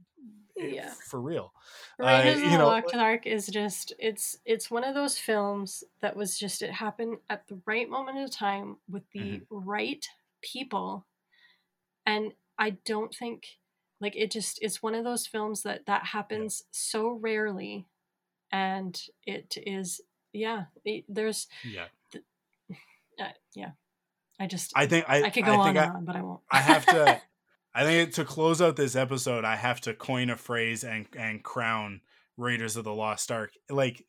Eh, yeah, for real. Raiders uh, of the Lost Ark is just it's it's one of those films that was just it happened at the right moment of time with the mm-hmm. right people, and I don't think like it just it's one of those films that that happens yeah. so rarely and it is yeah it, there's yeah th- uh, yeah i just i think i, I could go I on and I, on but i won't i have to i think to close out this episode i have to coin a phrase and and crown raiders of the lost ark like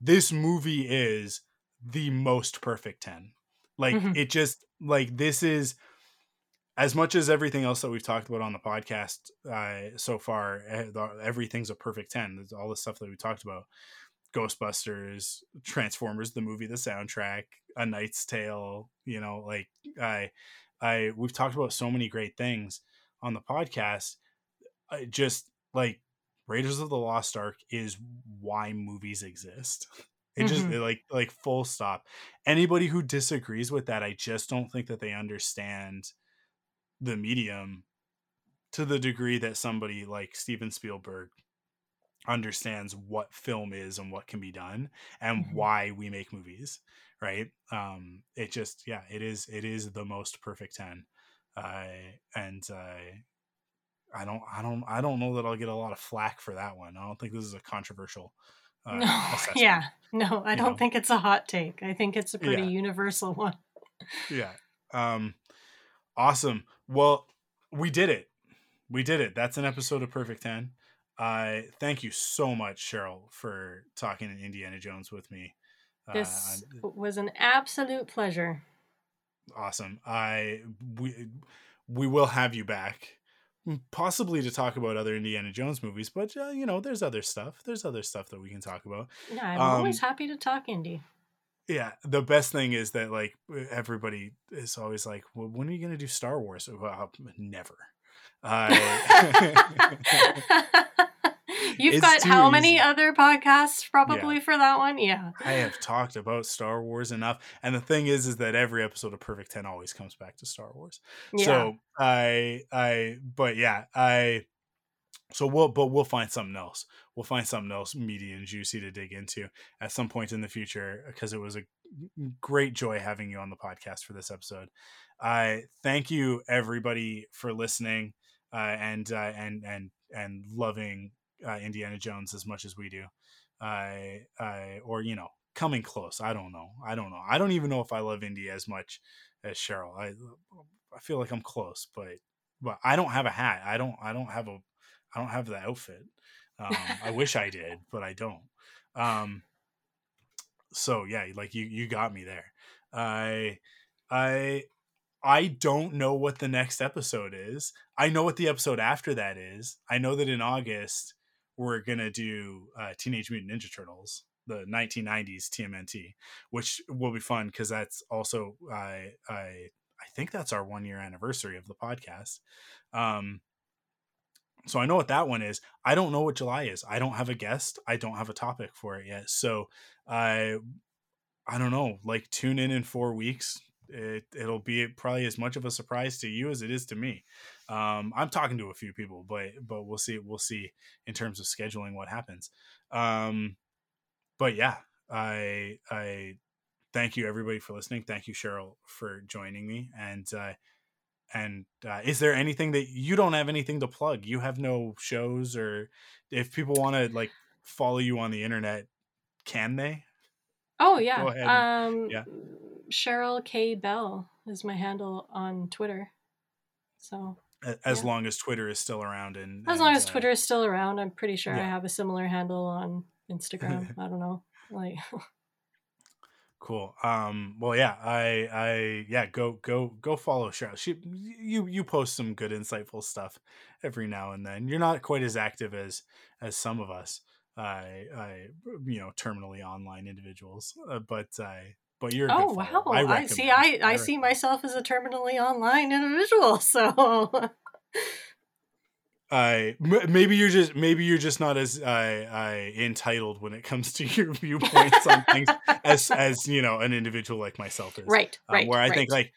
this movie is the most perfect 10 like mm-hmm. it just like this is as much as everything else that we've talked about on the podcast uh, so far, eh, everything's a perfect 10. There's all the stuff that we talked about Ghostbusters, Transformers, the movie, the soundtrack, A Knight's Tale, you know, like I, I, we've talked about so many great things on the podcast. I just like Raiders of the Lost Ark is why movies exist. It mm-hmm. just like like full stop. Anybody who disagrees with that, I just don't think that they understand the medium to the degree that somebody like Steven Spielberg understands what film is and what can be done and mm-hmm. why we make movies right um it just yeah it is it is the most perfect 10 uh and uh i don't i don't i don't know that i'll get a lot of flack for that one i don't think this is a controversial uh, no yeah no i don't know? think it's a hot take i think it's a pretty yeah. universal one yeah um awesome well, we did it. We did it. That's an episode of Perfect 10. Uh, thank you so much, Cheryl, for talking in Indiana Jones with me. This uh, was an absolute pleasure. Awesome. I we we will have you back, possibly to talk about other Indiana Jones movies. But uh, you know, there's other stuff. There's other stuff that we can talk about. Yeah, I'm um, always happy to talk Indy yeah the best thing is that like everybody is always like well when are you going to do star wars well, never uh, you've got how easy. many other podcasts probably yeah. for that one yeah i have talked about star wars enough and the thing is is that every episode of perfect 10 always comes back to star wars yeah. so i i but yeah i so we'll but we'll find something else we'll find something else meaty and juicy to dig into at some point in the future because it was a great joy having you on the podcast for this episode i thank you everybody for listening uh, and uh, and and and loving uh, indiana jones as much as we do i i or you know coming close i don't know i don't know i don't even know if i love india as much as cheryl i i feel like i'm close but but i don't have a hat i don't i don't have a I don't have the outfit. Um, I wish I did, but I don't. Um, so yeah, like you, you got me there. I, I, I don't know what the next episode is. I know what the episode after that is. I know that in August we're gonna do uh, Teenage Mutant Ninja Turtles, the 1990s TMNT, which will be fun because that's also I I I think that's our one year anniversary of the podcast. Um, so I know what that one is. I don't know what July is. I don't have a guest. I don't have a topic for it yet. So I I don't know. Like tune in in 4 weeks. It it'll be probably as much of a surprise to you as it is to me. Um, I'm talking to a few people, but but we'll see we'll see in terms of scheduling what happens. Um, but yeah, I I thank you everybody for listening. Thank you Cheryl for joining me and uh, and uh, is there anything that you don't have anything to plug? You have no shows, or if people want to like follow you on the internet, can they? Oh yeah. Um, yeah. Cheryl K Bell is my handle on Twitter. So as yeah. long as Twitter is still around and as and, long as uh, Twitter is still around, I'm pretty sure yeah. I have a similar handle on Instagram. I don't know. Like cool. Um well yeah, I I yeah, go go go follow Cheryl. She you you post some good insightful stuff every now and then. You're not quite as active as as some of us. I I you know, terminally online individuals. Uh, but I but you're oh wow! I, I, see. I, I, I see myself as a terminally online individual. So, I maybe you're just maybe you're just not as I I entitled when it comes to your viewpoints on things as as you know an individual like myself is. Right. Um, right. Where I right. think like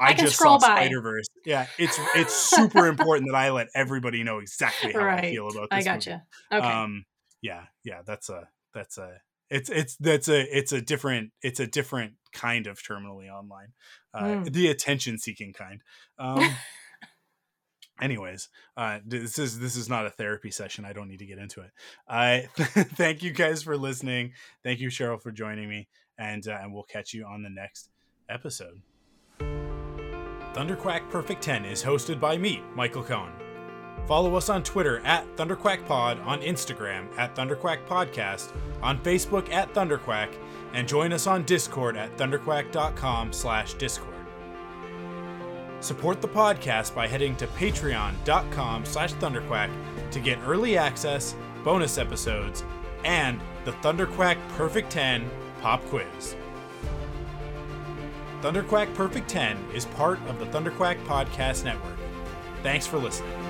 I, I just saw Spider Verse. Yeah, it's it's super important that I let everybody know exactly how right. I feel about this. I got gotcha. you. Okay. Um. Yeah. Yeah. That's a that's a it's it's that's a it's a different it's a different kind of terminally online uh, mm. the attention seeking kind. Um anyways uh this is this is not a therapy session. I don't need to get into it. I thank you guys for listening. Thank you cheryl for joining me and uh, and we'll catch you on the next episode. Thunderquack perfect 10 is hosted by me michael cohen Follow us on Twitter at ThunderquackPod, on Instagram at Thunderquack Podcast, on Facebook at Thunderquack, and join us on Discord at thunderquack.com slash discord. Support the podcast by heading to patreon.com slash thunderquack to get early access, bonus episodes, and the Thunderquack Perfect 10 pop quiz. Thunderquack Perfect 10 is part of the Thunderquack Podcast Network. Thanks for listening.